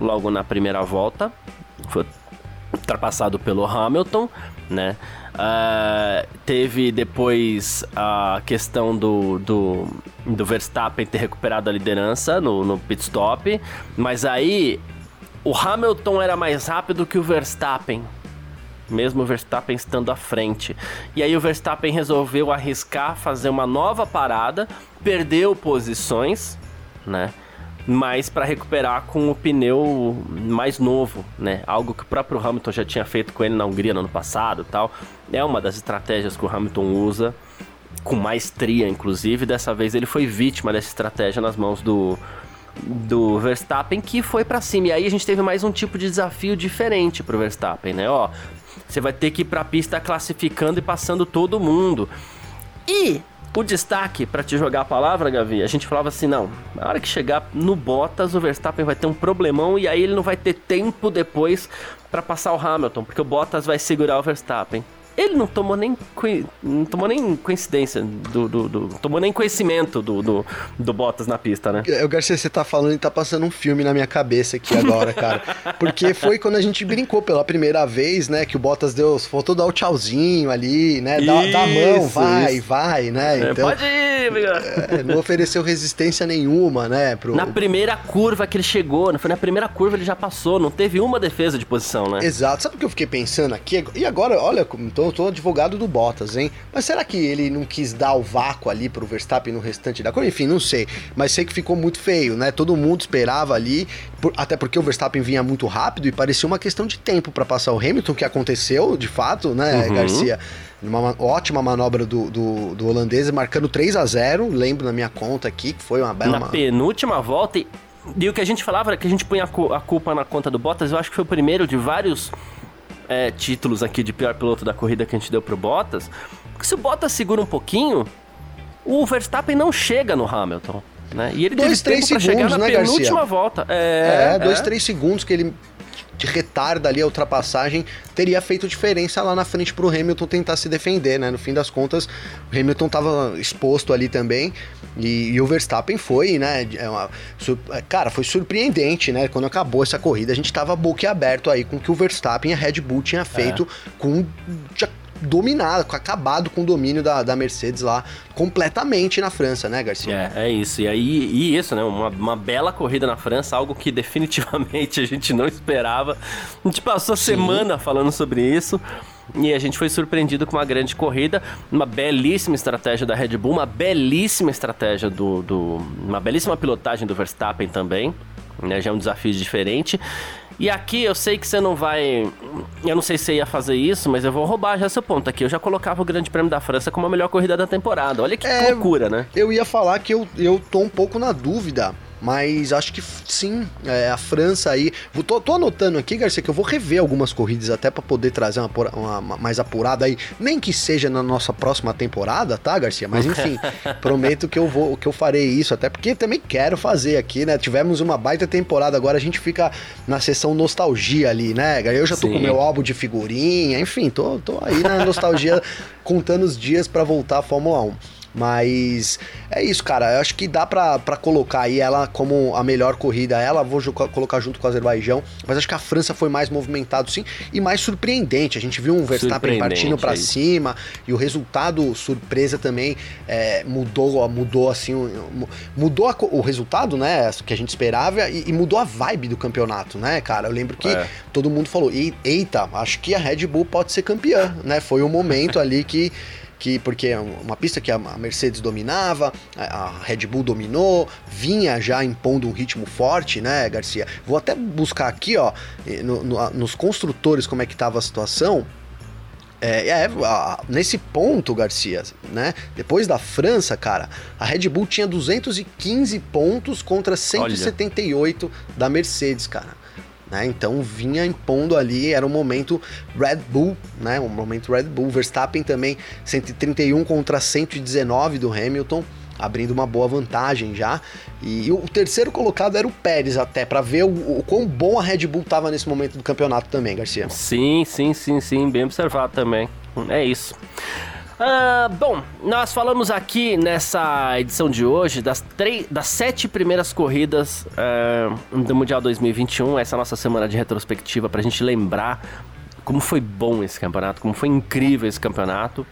logo na primeira volta, foi ultrapassado pelo Hamilton, né? Uh, teve depois a questão do, do, do, Verstappen ter recuperado a liderança no, no pit stop, mas aí o Hamilton era mais rápido que o Verstappen, mesmo o Verstappen estando à frente. E aí o Verstappen resolveu arriscar fazer uma nova parada, perdeu posições, né? Mas para recuperar com o pneu mais novo, né? Algo que o próprio Hamilton já tinha feito com ele na Hungria no ano passado, tal. É uma das estratégias que o Hamilton usa com maestria, inclusive. Dessa vez ele foi vítima dessa estratégia nas mãos do do Verstappen que foi para cima. E aí a gente teve mais um tipo de desafio diferente pro Verstappen, né? Ó, você vai ter que ir pra pista classificando e passando todo mundo. E o destaque, para te jogar a palavra, Gavi, a gente falava assim: não, na hora que chegar no Bottas, o Verstappen vai ter um problemão e aí ele não vai ter tempo depois para passar o Hamilton, porque o Bottas vai segurar o Verstappen. Ele não tomou nem, não tomou nem coincidência, do, do, do tomou nem conhecimento do, do, do, Bottas na pista, né? O Garcia, você tá falando e tá passando um filme na minha cabeça aqui agora, cara. Porque foi quando a gente brincou pela primeira vez, né? Que o Bottas deu, faltou dar o tchauzinho ali, né? Dá, a mão, vai, isso. vai, né? É, então, pode ir, é, Não ofereceu resistência nenhuma, né? Pro... Na primeira curva que ele chegou, foi na primeira curva ele já passou, não teve uma defesa de posição, né? Exato. Sabe o que eu fiquei pensando aqui? E agora, olha, tô eu tô advogado do Bottas, hein? Mas será que ele não quis dar o vácuo ali pro Verstappen no restante da corrida? Enfim, não sei. Mas sei que ficou muito feio, né? Todo mundo esperava ali, por, até porque o Verstappen vinha muito rápido e parecia uma questão de tempo para passar o Hamilton, que aconteceu de fato, né, uhum. Garcia? Uma ótima manobra do, do, do, holandês, marcando 3 a 0 lembro na minha conta aqui, que foi uma bela... Na penúltima volta, e, e o que a gente falava, que a gente punha a culpa na conta do Bottas, eu acho que foi o primeiro de vários é, títulos aqui de pior piloto da corrida que a gente deu pro Bottas. Porque se o Bottas segura um pouquinho, o Verstappen não chega no Hamilton. Né? E ele dois, teve três segundos, chegar na né, penúltima Garcia? volta. É, é dois, é. três segundos que ele retarda ali a ultrapassagem, teria feito diferença lá na frente pro Hamilton tentar se defender, né? No fim das contas, o Hamilton tava exposto ali também e, e o Verstappen foi, né? É uma, é, cara, foi surpreendente, né? Quando acabou essa corrida, a gente tava boquiaberto aí com o que o Verstappen e a Red Bull tinha feito é. com dominado, acabado com o domínio da, da Mercedes lá completamente na França, né, Garcia? É, é isso. E aí, e isso, né? Uma, uma bela corrida na França, algo que definitivamente a gente não esperava. A gente passou a semana falando sobre isso. E a gente foi surpreendido com uma grande corrida, uma belíssima estratégia da Red Bull, uma belíssima estratégia do. do uma belíssima pilotagem do Verstappen também. Né, já é um desafio diferente. E aqui eu sei que você não vai. Eu não sei se você ia fazer isso, mas eu vou roubar já seu ponto aqui. Eu já colocava o Grande Prêmio da França como a melhor corrida da temporada. Olha que é, loucura, né? Eu ia falar que eu, eu tô um pouco na dúvida mas acho que sim, é, a França aí. Tô, tô, anotando aqui, Garcia, que eu vou rever algumas corridas até para poder trazer uma, uma, uma, mais apurada aí. Nem que seja na nossa próxima temporada, tá, Garcia? Mas enfim, prometo que eu vou que eu farei isso, até porque também quero fazer aqui, né? Tivemos uma baita temporada, agora a gente fica na sessão nostalgia ali, né? Eu já tô sim. com meu álbum de figurinha, enfim, tô, tô aí na nostalgia contando os dias para voltar à Fórmula 1. Mas é isso, cara. Eu acho que dá pra, pra colocar aí ela como a melhor corrida. Ela vou colocar junto com o Azerbaijão. Mas acho que a França foi mais movimentado, sim, e mais surpreendente. A gente viu um Verstappen partindo para cima e o resultado surpresa também é, mudou, mudou assim, mudou a, o resultado, né? Que a gente esperava e, e, mudou a vibe do campeonato, né, cara? Eu lembro que é. todo mundo falou: eita, acho que a Red Bull pode ser campeã, né? Foi o momento ali que que porque é uma pista que a Mercedes dominava, a Red Bull dominou, vinha já impondo um ritmo forte, né, Garcia? Vou até buscar aqui, ó, no, no, nos construtores como é que estava a situação. É, é nesse ponto, Garcia, né? Depois da França, cara, a Red Bull tinha 215 pontos contra 178 Olha. da Mercedes, cara. Né? Então vinha impondo ali, era um momento Red Bull, né? Um momento Red Bull. Verstappen também 131 contra 119 do Hamilton, abrindo uma boa vantagem já. E o terceiro colocado era o Pérez até para ver o, o, quão bom a Red Bull estava nesse momento do campeonato também, Garcia. Sim, sim, sim, sim, bem observado também. É isso. Uh, bom, nós falamos aqui nessa edição de hoje das, três, das sete primeiras corridas uh, do Mundial 2021. Essa é nossa semana de retrospectiva para a gente lembrar como foi bom esse campeonato, como foi incrível esse campeonato.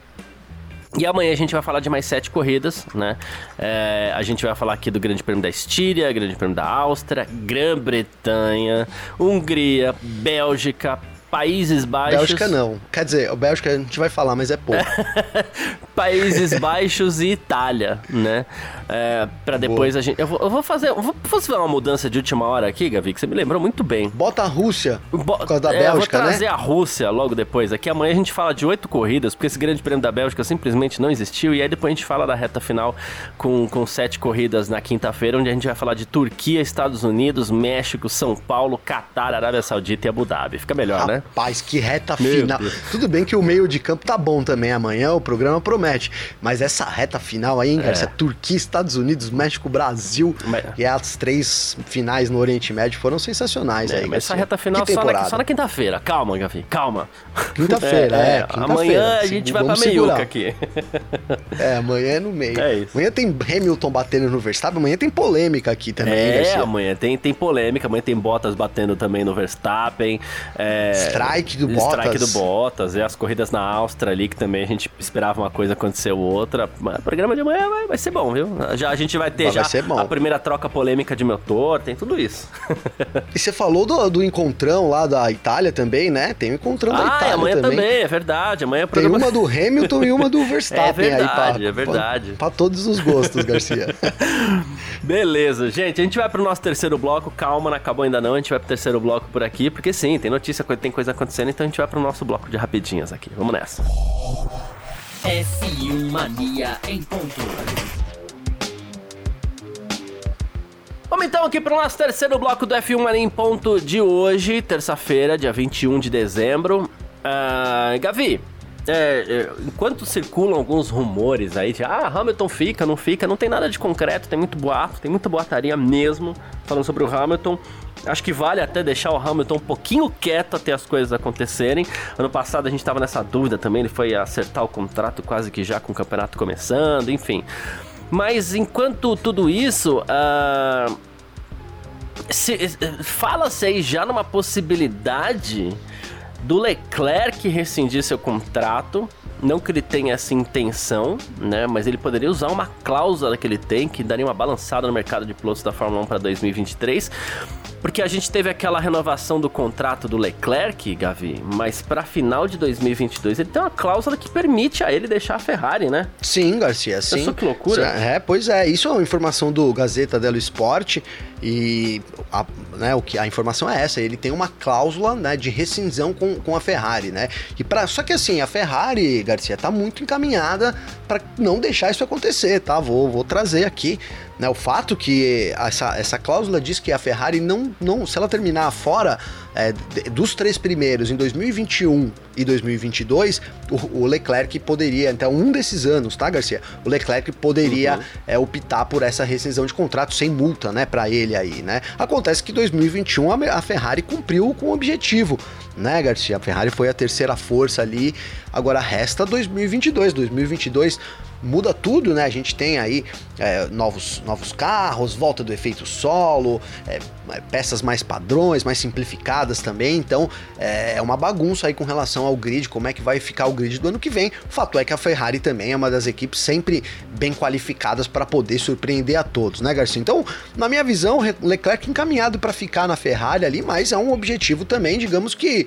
E amanhã a gente vai falar de mais sete corridas, né? É, a gente vai falar aqui do Grande Prêmio da Estíria, Grande Prêmio da Áustria, Grã-Bretanha, Hungria, Bélgica, Países Baixos. Bélgica não. Quer dizer, o Bélgica a gente vai falar, mas é pouco. Países Baixos e Itália, né? É, pra depois Boa. a gente. Eu vou, eu vou fazer. Eu vou fazer uma mudança de última hora aqui, Gavi, que você me lembrou muito bem. Bota a Rússia. Bo por causa da é, Bélgica, eu vou trazer né? a Rússia logo depois. Aqui amanhã a gente fala de oito corridas, porque esse grande prêmio da Bélgica simplesmente não existiu. E aí depois a gente fala da reta final com, com sete corridas na quinta-feira, onde a gente vai falar de Turquia, Estados Unidos, México, São Paulo, Catar, Arábia Saudita e Abu Dhabi. Fica melhor, Rapaz, né? Rapaz, que reta Meu final. Deus. Tudo bem que o meio de campo tá bom também amanhã, o programa promete. Mas essa reta final aí, hein? É. Essa Turquia, Estados Unidos, México, Brasil mas... e as três finais no Oriente Médio foram sensacionais é, aí. Mas essa reta final só na, só na quinta-feira. Calma, Gavi, calma. Quinta-feira, é. é quinta amanhã a gente vai pra meiuca aqui. É, amanhã é no meio. É isso. Amanhã tem Hamilton batendo no Verstappen, amanhã tem polêmica aqui também. É, amanhã tem, tem polêmica, amanhã tem Bottas batendo também no Verstappen. É... Strike do Bottas. Strike do Bottas, e as corridas na Áustria ali, que também a gente esperava uma coisa, aconteceu outra. Mas o programa de amanhã vai, vai ser bom, viu? Já, a gente vai ter vai já a primeira troca polêmica de motor, tem tudo isso. e você falou do, do encontrão lá da Itália também, né? Tem o um encontrão ah, da Itália amanhã também. também, é verdade. Amanhã é programa... Tem uma do Hamilton e uma do Verstappen é verdade, aí pra, é verdade. Pra, pra todos os gostos, Garcia. Beleza, gente, a gente vai pro nosso terceiro bloco. Calma, não acabou ainda não. A gente vai pro terceiro bloco por aqui, porque sim, tem notícia, tem coisa acontecendo, então a gente vai pro nosso bloco de rapidinhas aqui. Vamos nessa. F1 Mania em ponto. Vamos então aqui para o nosso terceiro bloco do F1 Mania em ponto de hoje, terça-feira, dia 21 de dezembro. Uh, Gavi, é, é, enquanto circulam alguns rumores aí de ah, Hamilton fica, não fica, não tem nada de concreto, tem muito boato, tem muita boataria mesmo falando sobre o Hamilton. Acho que vale até deixar o Hamilton um pouquinho quieto até as coisas acontecerem. Ano passado a gente estava nessa dúvida também, ele foi acertar o contrato quase que já com o campeonato começando, enfim. Mas enquanto tudo isso, uh, fala-se aí já numa possibilidade do Leclerc rescindir seu contrato. Não que ele tenha essa intenção, né? Mas ele poderia usar uma cláusula que ele tem que daria uma balançada no mercado de pilotos da Fórmula 1 para 2023. Porque a gente teve aquela renovação do contrato do Leclerc, Gavi, mas para final de 2022 ele tem uma cláusula que permite a ele deixar a Ferrari, né? Sim, Garcia, sim. Isso que loucura. É, pois é, isso é uma informação do Gazeta dello Sport e a, né, o que, a informação é essa, ele tem uma cláusula né, de rescisão com, com a Ferrari, né? E pra, só que assim, a Ferrari, Garcia, tá muito encaminhada para não deixar isso acontecer, tá? Vou, vou trazer aqui né, o fato que essa, essa cláusula diz que a Ferrari não, não se ela terminar fora é, dos três primeiros em 2021 e 2022, o, o, Leclerc poderia, então um desses anos, tá, Garcia? O Leclerc poderia uhum. é, optar por essa rescisão de contrato sem multa, né, para ele aí, né? Acontece que 2021 a, a Ferrari cumpriu com o objetivo, né, Garcia? A Ferrari foi a terceira força ali, agora resta 2022. 2022 muda tudo, né? A gente tem aí é, novos, novos carros, volta do efeito solo, é, é peças mais padrões, mais simplificadas também. Então é, é uma bagunça aí com relação ao grid, como é que vai ficar o grid do ano que vem. O fato é que a Ferrari também é uma das equipes sempre bem qualificadas para poder surpreender a todos, né, Garcia? Então, na minha visão, Leclerc encaminhado para ficar na Ferrari ali, mas é um objetivo também, digamos que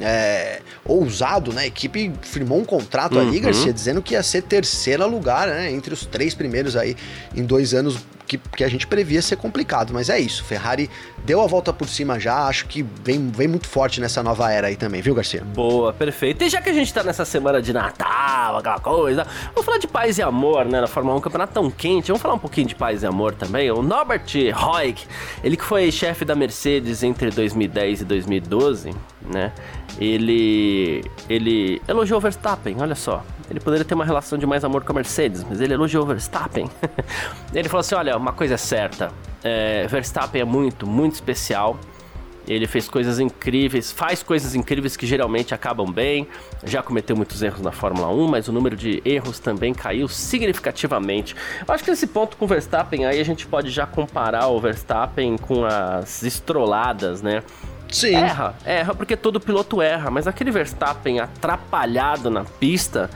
é, ousado, né? A equipe firmou um contrato uhum. ali, Garcia, dizendo que ia ser terceiro lugar, né? Entre os três primeiros aí em dois anos que, que a gente previa ser complicado. Mas é isso, Ferrari deu a volta por cima já, acho que vem, vem muito forte nessa nova era aí também, viu, Garcia? Boa, perfeito. E já que a gente tá nessa semana de Natal, aquela coisa, vamos falar de paz e amor, né? Na Fórmula 1, um campeonato tão quente. Vamos falar um pouquinho de paz e amor também. O Norbert Roig, ele que foi chefe da Mercedes entre 2010 e 2012, né? Ele, ele elogiou o Verstappen, olha só. Ele poderia ter uma relação de mais amor com a Mercedes, mas ele elogiou o Verstappen. ele falou assim: olha, uma coisa é certa, é, Verstappen é muito, muito especial. Ele fez coisas incríveis, faz coisas incríveis que geralmente acabam bem. Já cometeu muitos erros na Fórmula 1, mas o número de erros também caiu significativamente. Eu acho que nesse ponto com o Verstappen aí a gente pode já comparar o Verstappen com as estroladas, né? Sim. Erra, erra porque todo piloto erra, mas aquele Verstappen atrapalhado na pista,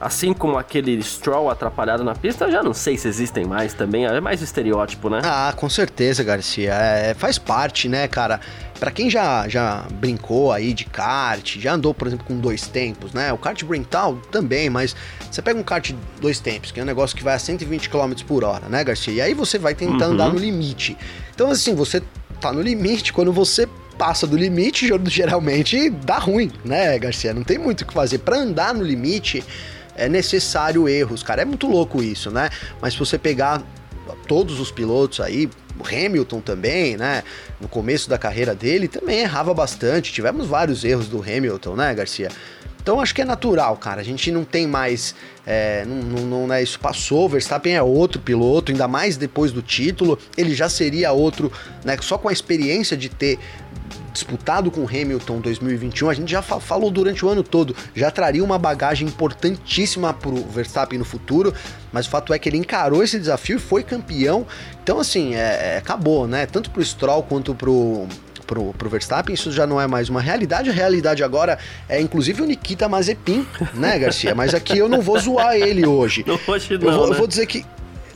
assim como aquele Stroll atrapalhado na pista, já não sei se existem mais também, é mais estereótipo, né? Ah, com certeza, Garcia, é, faz parte, né, cara? Para quem já, já brincou aí de kart, já andou, por exemplo, com dois tempos, né? O kart Brintal também, mas você pega um kart dois tempos, que é um negócio que vai a 120 km por hora, né, Garcia? E aí você vai tentar uhum. andar no limite. Então, assim, você tá no limite quando você passa do limite, geralmente dá ruim, né, Garcia? Não tem muito o que fazer. Para andar no limite é necessário erros, cara. É muito louco isso, né? Mas se você pegar todos os pilotos aí, Hamilton também, né? No começo da carreira dele também errava bastante. Tivemos vários erros do Hamilton, né, Garcia? Então acho que é natural, cara. A gente não tem mais. É, não, não, não, né, isso passou. Verstappen é outro piloto, ainda mais depois do título. Ele já seria outro, né? Só com a experiência de ter disputado com Hamilton 2021, a gente já fa falou durante o ano todo, já traria uma bagagem importantíssima para o Verstappen no futuro, mas o fato é que ele encarou esse desafio e foi campeão. Então, assim, é, é acabou, né? Tanto para o Stroll quanto para o pro, pro Verstappen, isso já não é mais uma realidade. A realidade agora é inclusive o Nikita Mazepin, né, Garcia? Mas aqui eu não vou zoar ele hoje. Não, hoje não. Eu vou, né? eu vou dizer que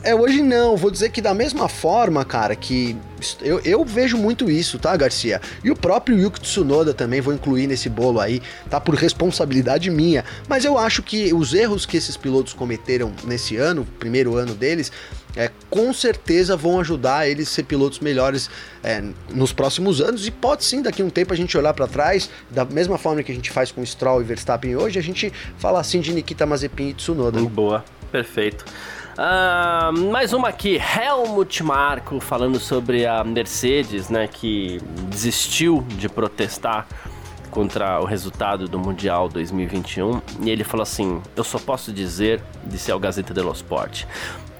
é, hoje não. Vou dizer que da mesma forma, cara, que eu, eu vejo muito isso, tá, Garcia? E o próprio Yuki Tsunoda também vou incluir nesse bolo aí, tá? Por responsabilidade minha. Mas eu acho que os erros que esses pilotos cometeram nesse ano, primeiro ano deles, é, com certeza vão ajudar eles a ser pilotos melhores é, nos próximos anos e pode sim daqui a um tempo a gente olhar para trás da mesma forma que a gente faz com Stroll e Verstappen hoje a gente fala assim de Nikita Mazepin e Tsunoda. Boa, perfeito. Uh, mais uma aqui, Helmut Marko falando sobre a Mercedes, né, que desistiu de protestar contra o resultado do Mundial 2021 e ele falou assim: Eu só posso dizer, disse ao Gazeta dello Sport,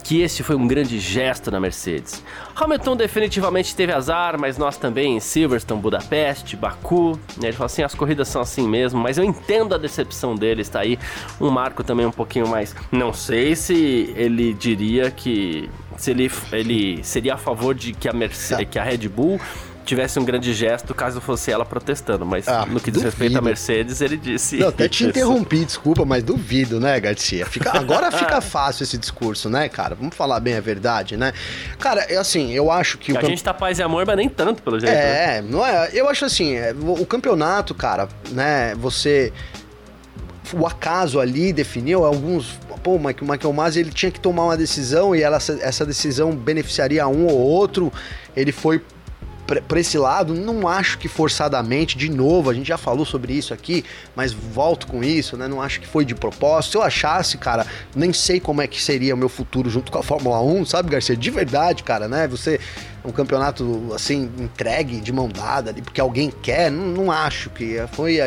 que este foi um grande gesto na Mercedes. Hamilton definitivamente teve azar, mas nós também em Silverstone, Budapeste, Baku. Ele falou assim: as corridas são assim mesmo, mas eu entendo a decepção dele. Está aí um marco também um pouquinho mais. Não sei se ele diria que se ele, ele seria a favor de que a, Mercedes, que a Red Bull tivesse um grande gesto caso fosse ela protestando. Mas ah, no que diz duvido. respeito à Mercedes, ele disse. Não, até te interrompi, desculpa, mas duvido, né, Garcia? Fica, agora fica fácil esse discurso, né, cara? Vamos falar bem a verdade, né? Cara, é assim, eu acho que. a camp... gente tá paz e amor, mas nem tanto, pelo jeito. É, né? não é. Eu acho assim, é, o campeonato, cara, né, você o acaso ali definiu alguns. Pô, o Michael Masi ele tinha que tomar uma decisão e ela, essa decisão beneficiaria um ou outro. Ele foi para esse lado, não acho que forçadamente, de novo, a gente já falou sobre isso aqui, mas volto com isso, né? Não acho que foi de propósito. Se eu achasse, cara, nem sei como é que seria o meu futuro junto com a Fórmula 1, sabe, Garcia? De verdade, cara, né? Você um campeonato assim entregue de mão dada ali porque alguém quer, não, não acho que foi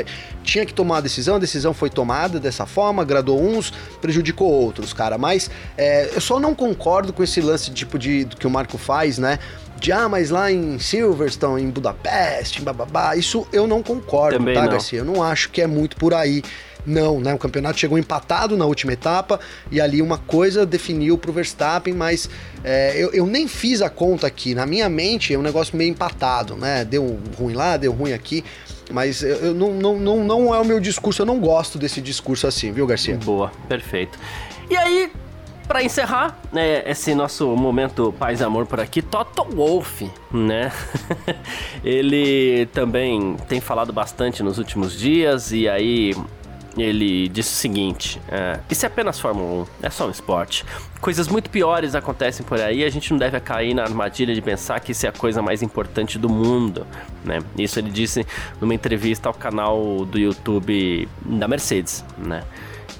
tinha que tomar uma decisão, a decisão foi tomada dessa forma, agradou uns, prejudicou outros, cara. Mas é, eu só não concordo com esse lance tipo de que o Marco faz, né? de ah, mas lá em Silverstone, em Budapeste, em bababá, isso eu não concordo, Também tá, não. Garcia? Eu não acho que é muito por aí. Não, né? O campeonato chegou empatado na última etapa e ali uma coisa definiu pro Verstappen, mas é, eu, eu, nem fiz a conta aqui. Na minha mente é um negócio meio empatado, né? Deu ruim lá, deu ruim aqui. Mas eu, eu não, não, não, não é o meu discurso, eu não gosto desse discurso assim, viu, Garcia? Boa, perfeito. E aí, para encerrar né, esse nosso momento paz e amor por aqui, Toto Wolff, né? ele também tem falado bastante nos últimos dias e aí ele disse o seguinte: é, Isso é apenas Fórmula 1, é só um esporte. Coisas muito piores acontecem por aí a gente não deve cair na armadilha de pensar que isso é a coisa mais importante do mundo, né? Isso ele disse numa entrevista ao canal do YouTube da Mercedes, né?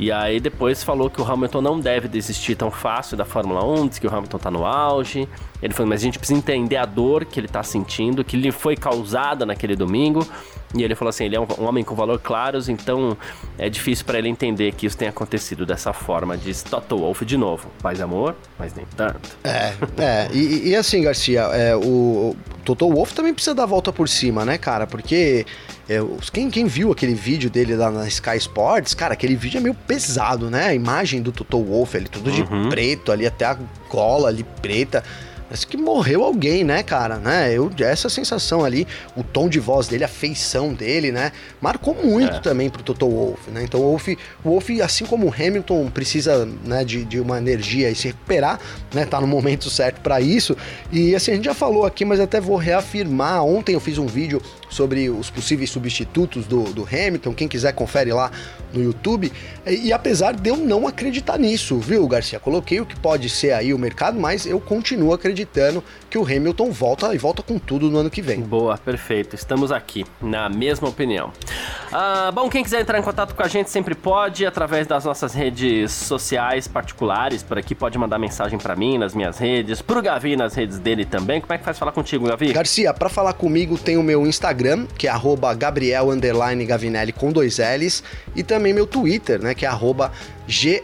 E aí depois falou que o Hamilton não deve desistir tão fácil da Fórmula 1, disse que o Hamilton tá no auge. Ele falou, mas a gente precisa entender a dor que ele tá sentindo, que lhe foi causada naquele domingo. E ele falou assim, ele é um, um homem com valor claros, então é difícil para ele entender que isso tenha acontecido dessa forma. Diz Toto Wolff de novo, paz amor, mas nem tanto. É, é. E, e assim, Garcia, é, o, o Toto Wolff também precisa dar a volta por cima, né, cara? Porque é, quem, quem viu aquele vídeo dele lá na Sky Sports, cara, aquele vídeo é meio pesado, né? A imagem do Toto Wolff ali, tudo de uhum. preto ali, até a gola ali preta. Parece que morreu alguém, né, cara? Né? Eu, essa sensação ali, o tom de voz dele, a feição dele, né? Marcou muito é. também pro Toto Wolff, né? Então o Wolff, o Wolff, assim como o Hamilton, precisa né, de, de uma energia e se recuperar, né? Tá no momento certo para isso. E assim, a gente já falou aqui, mas até vou reafirmar. Ontem eu fiz um vídeo sobre os possíveis substitutos do, do Hamilton. Quem quiser, confere lá no YouTube. E, e, apesar de eu não acreditar nisso, viu, Garcia? Coloquei o que pode ser aí o mercado, mas eu continuo acreditando que o Hamilton volta e volta com tudo no ano que vem. Boa, perfeito. Estamos aqui, na mesma opinião. Ah, bom, quem quiser entrar em contato com a gente sempre pode, através das nossas redes sociais particulares. Por aqui pode mandar mensagem para mim nas minhas redes, pro Gavi nas redes dele também. Como é que faz falar contigo, Gavi? Garcia, para falar comigo tem o meu Instagram, que é Gabriel Gavinelli com dois L's, e também meu Twitter, né, que é G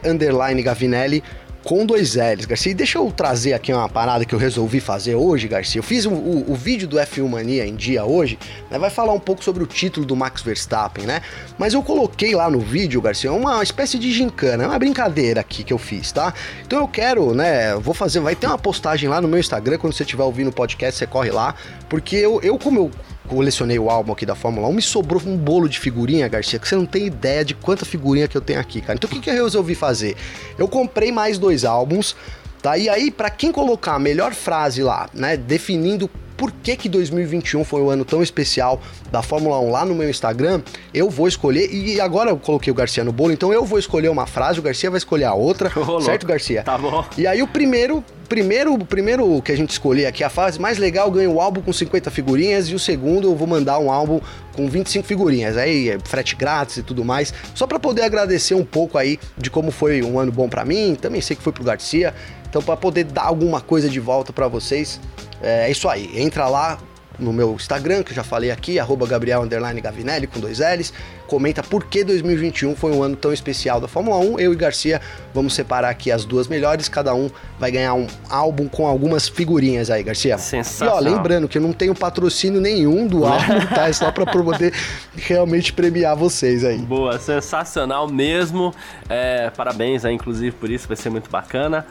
Gavinelli com dois L's, Garcia. E deixa eu trazer aqui uma parada que eu resolvi fazer hoje, Garcia. Eu fiz o, o, o vídeo do F1 Mania em dia hoje, né? Vai falar um pouco sobre o título do Max Verstappen, né? Mas eu coloquei lá no vídeo, Garcia, uma espécie de gincana, uma brincadeira aqui que eu fiz, tá? Então eu quero, né? Vou fazer, vai ter uma postagem lá no meu Instagram, quando você estiver ouvindo o podcast, você corre lá, porque eu, eu como eu colecionei o álbum aqui da Fórmula 1, me sobrou um bolo de figurinha, Garcia, que você não tem ideia de quanta figurinha que eu tenho aqui, cara. Então o que, que eu resolvi fazer? Eu comprei mais dois álbuns, tá? E aí, para quem colocar a melhor frase lá, né, definindo por que, que 2021 foi um ano tão especial da Fórmula 1 lá no meu Instagram, eu vou escolher, e agora eu coloquei o Garcia no bolo, então eu vou escolher uma frase, o Garcia vai escolher a outra, oh, certo. Garcia? Tá bom. E aí o primeiro, primeiro, primeiro que a gente escolher aqui, a fase mais legal, ganha o álbum com 50 figurinhas, e o segundo eu vou mandar um álbum com 25 figurinhas, aí é frete grátis e tudo mais, só para poder agradecer um pouco aí de como foi um ano bom para mim, também sei que foi pro Garcia, então para poder dar alguma coisa de volta para vocês, é isso aí. Entra lá, no meu Instagram, que eu já falei aqui, arroba Gabriel Gavinelli com dois L's. Comenta por que 2021 foi um ano tão especial da Fórmula 1. Eu e Garcia vamos separar aqui as duas melhores, cada um vai ganhar um álbum com algumas figurinhas aí, Garcia. Sensacional. E ó, lembrando que eu não tenho patrocínio nenhum do álbum, tá? É só pra poder realmente premiar vocês aí. Boa, sensacional mesmo. É, parabéns aí, inclusive, por isso, vai ser muito bacana.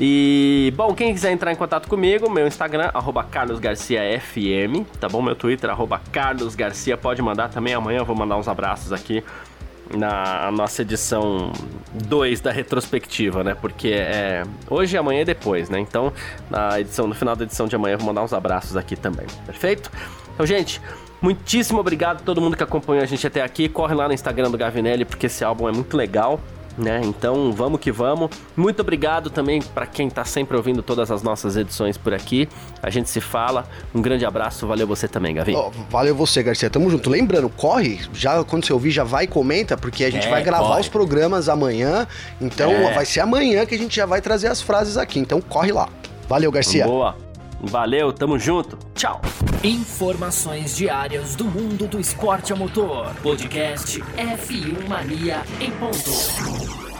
E, bom, quem quiser entrar em contato comigo, meu Instagram, arroba carlosgarciafm, tá bom? Meu Twitter, arroba carlosgarcia, pode mandar também, amanhã eu vou mandar uns abraços aqui na nossa edição 2 da retrospectiva, né? Porque é hoje, amanhã e depois, né? Então, na edição, no final da edição de amanhã eu vou mandar uns abraços aqui também, perfeito? Então, gente, muitíssimo obrigado a todo mundo que acompanhou a gente até aqui. Corre lá no Instagram do Gavinelli, porque esse álbum é muito legal né? Então vamos que vamos. Muito obrigado também para quem está sempre ouvindo todas as nossas edições por aqui. A gente se fala. Um grande abraço, valeu você também, Gavi. Oh, valeu você, Garcia. Tamo junto. Lembrando, corre, já quando você ouvir, já vai e comenta, porque a gente é, vai gravar corre. os programas amanhã. Então é. vai ser amanhã que a gente já vai trazer as frases aqui. Então corre lá. Valeu, Garcia. Boa. Valeu, tamo junto. Tchau. Informações diárias do mundo do esporte a motor. Podcast F1 Mania em ponto.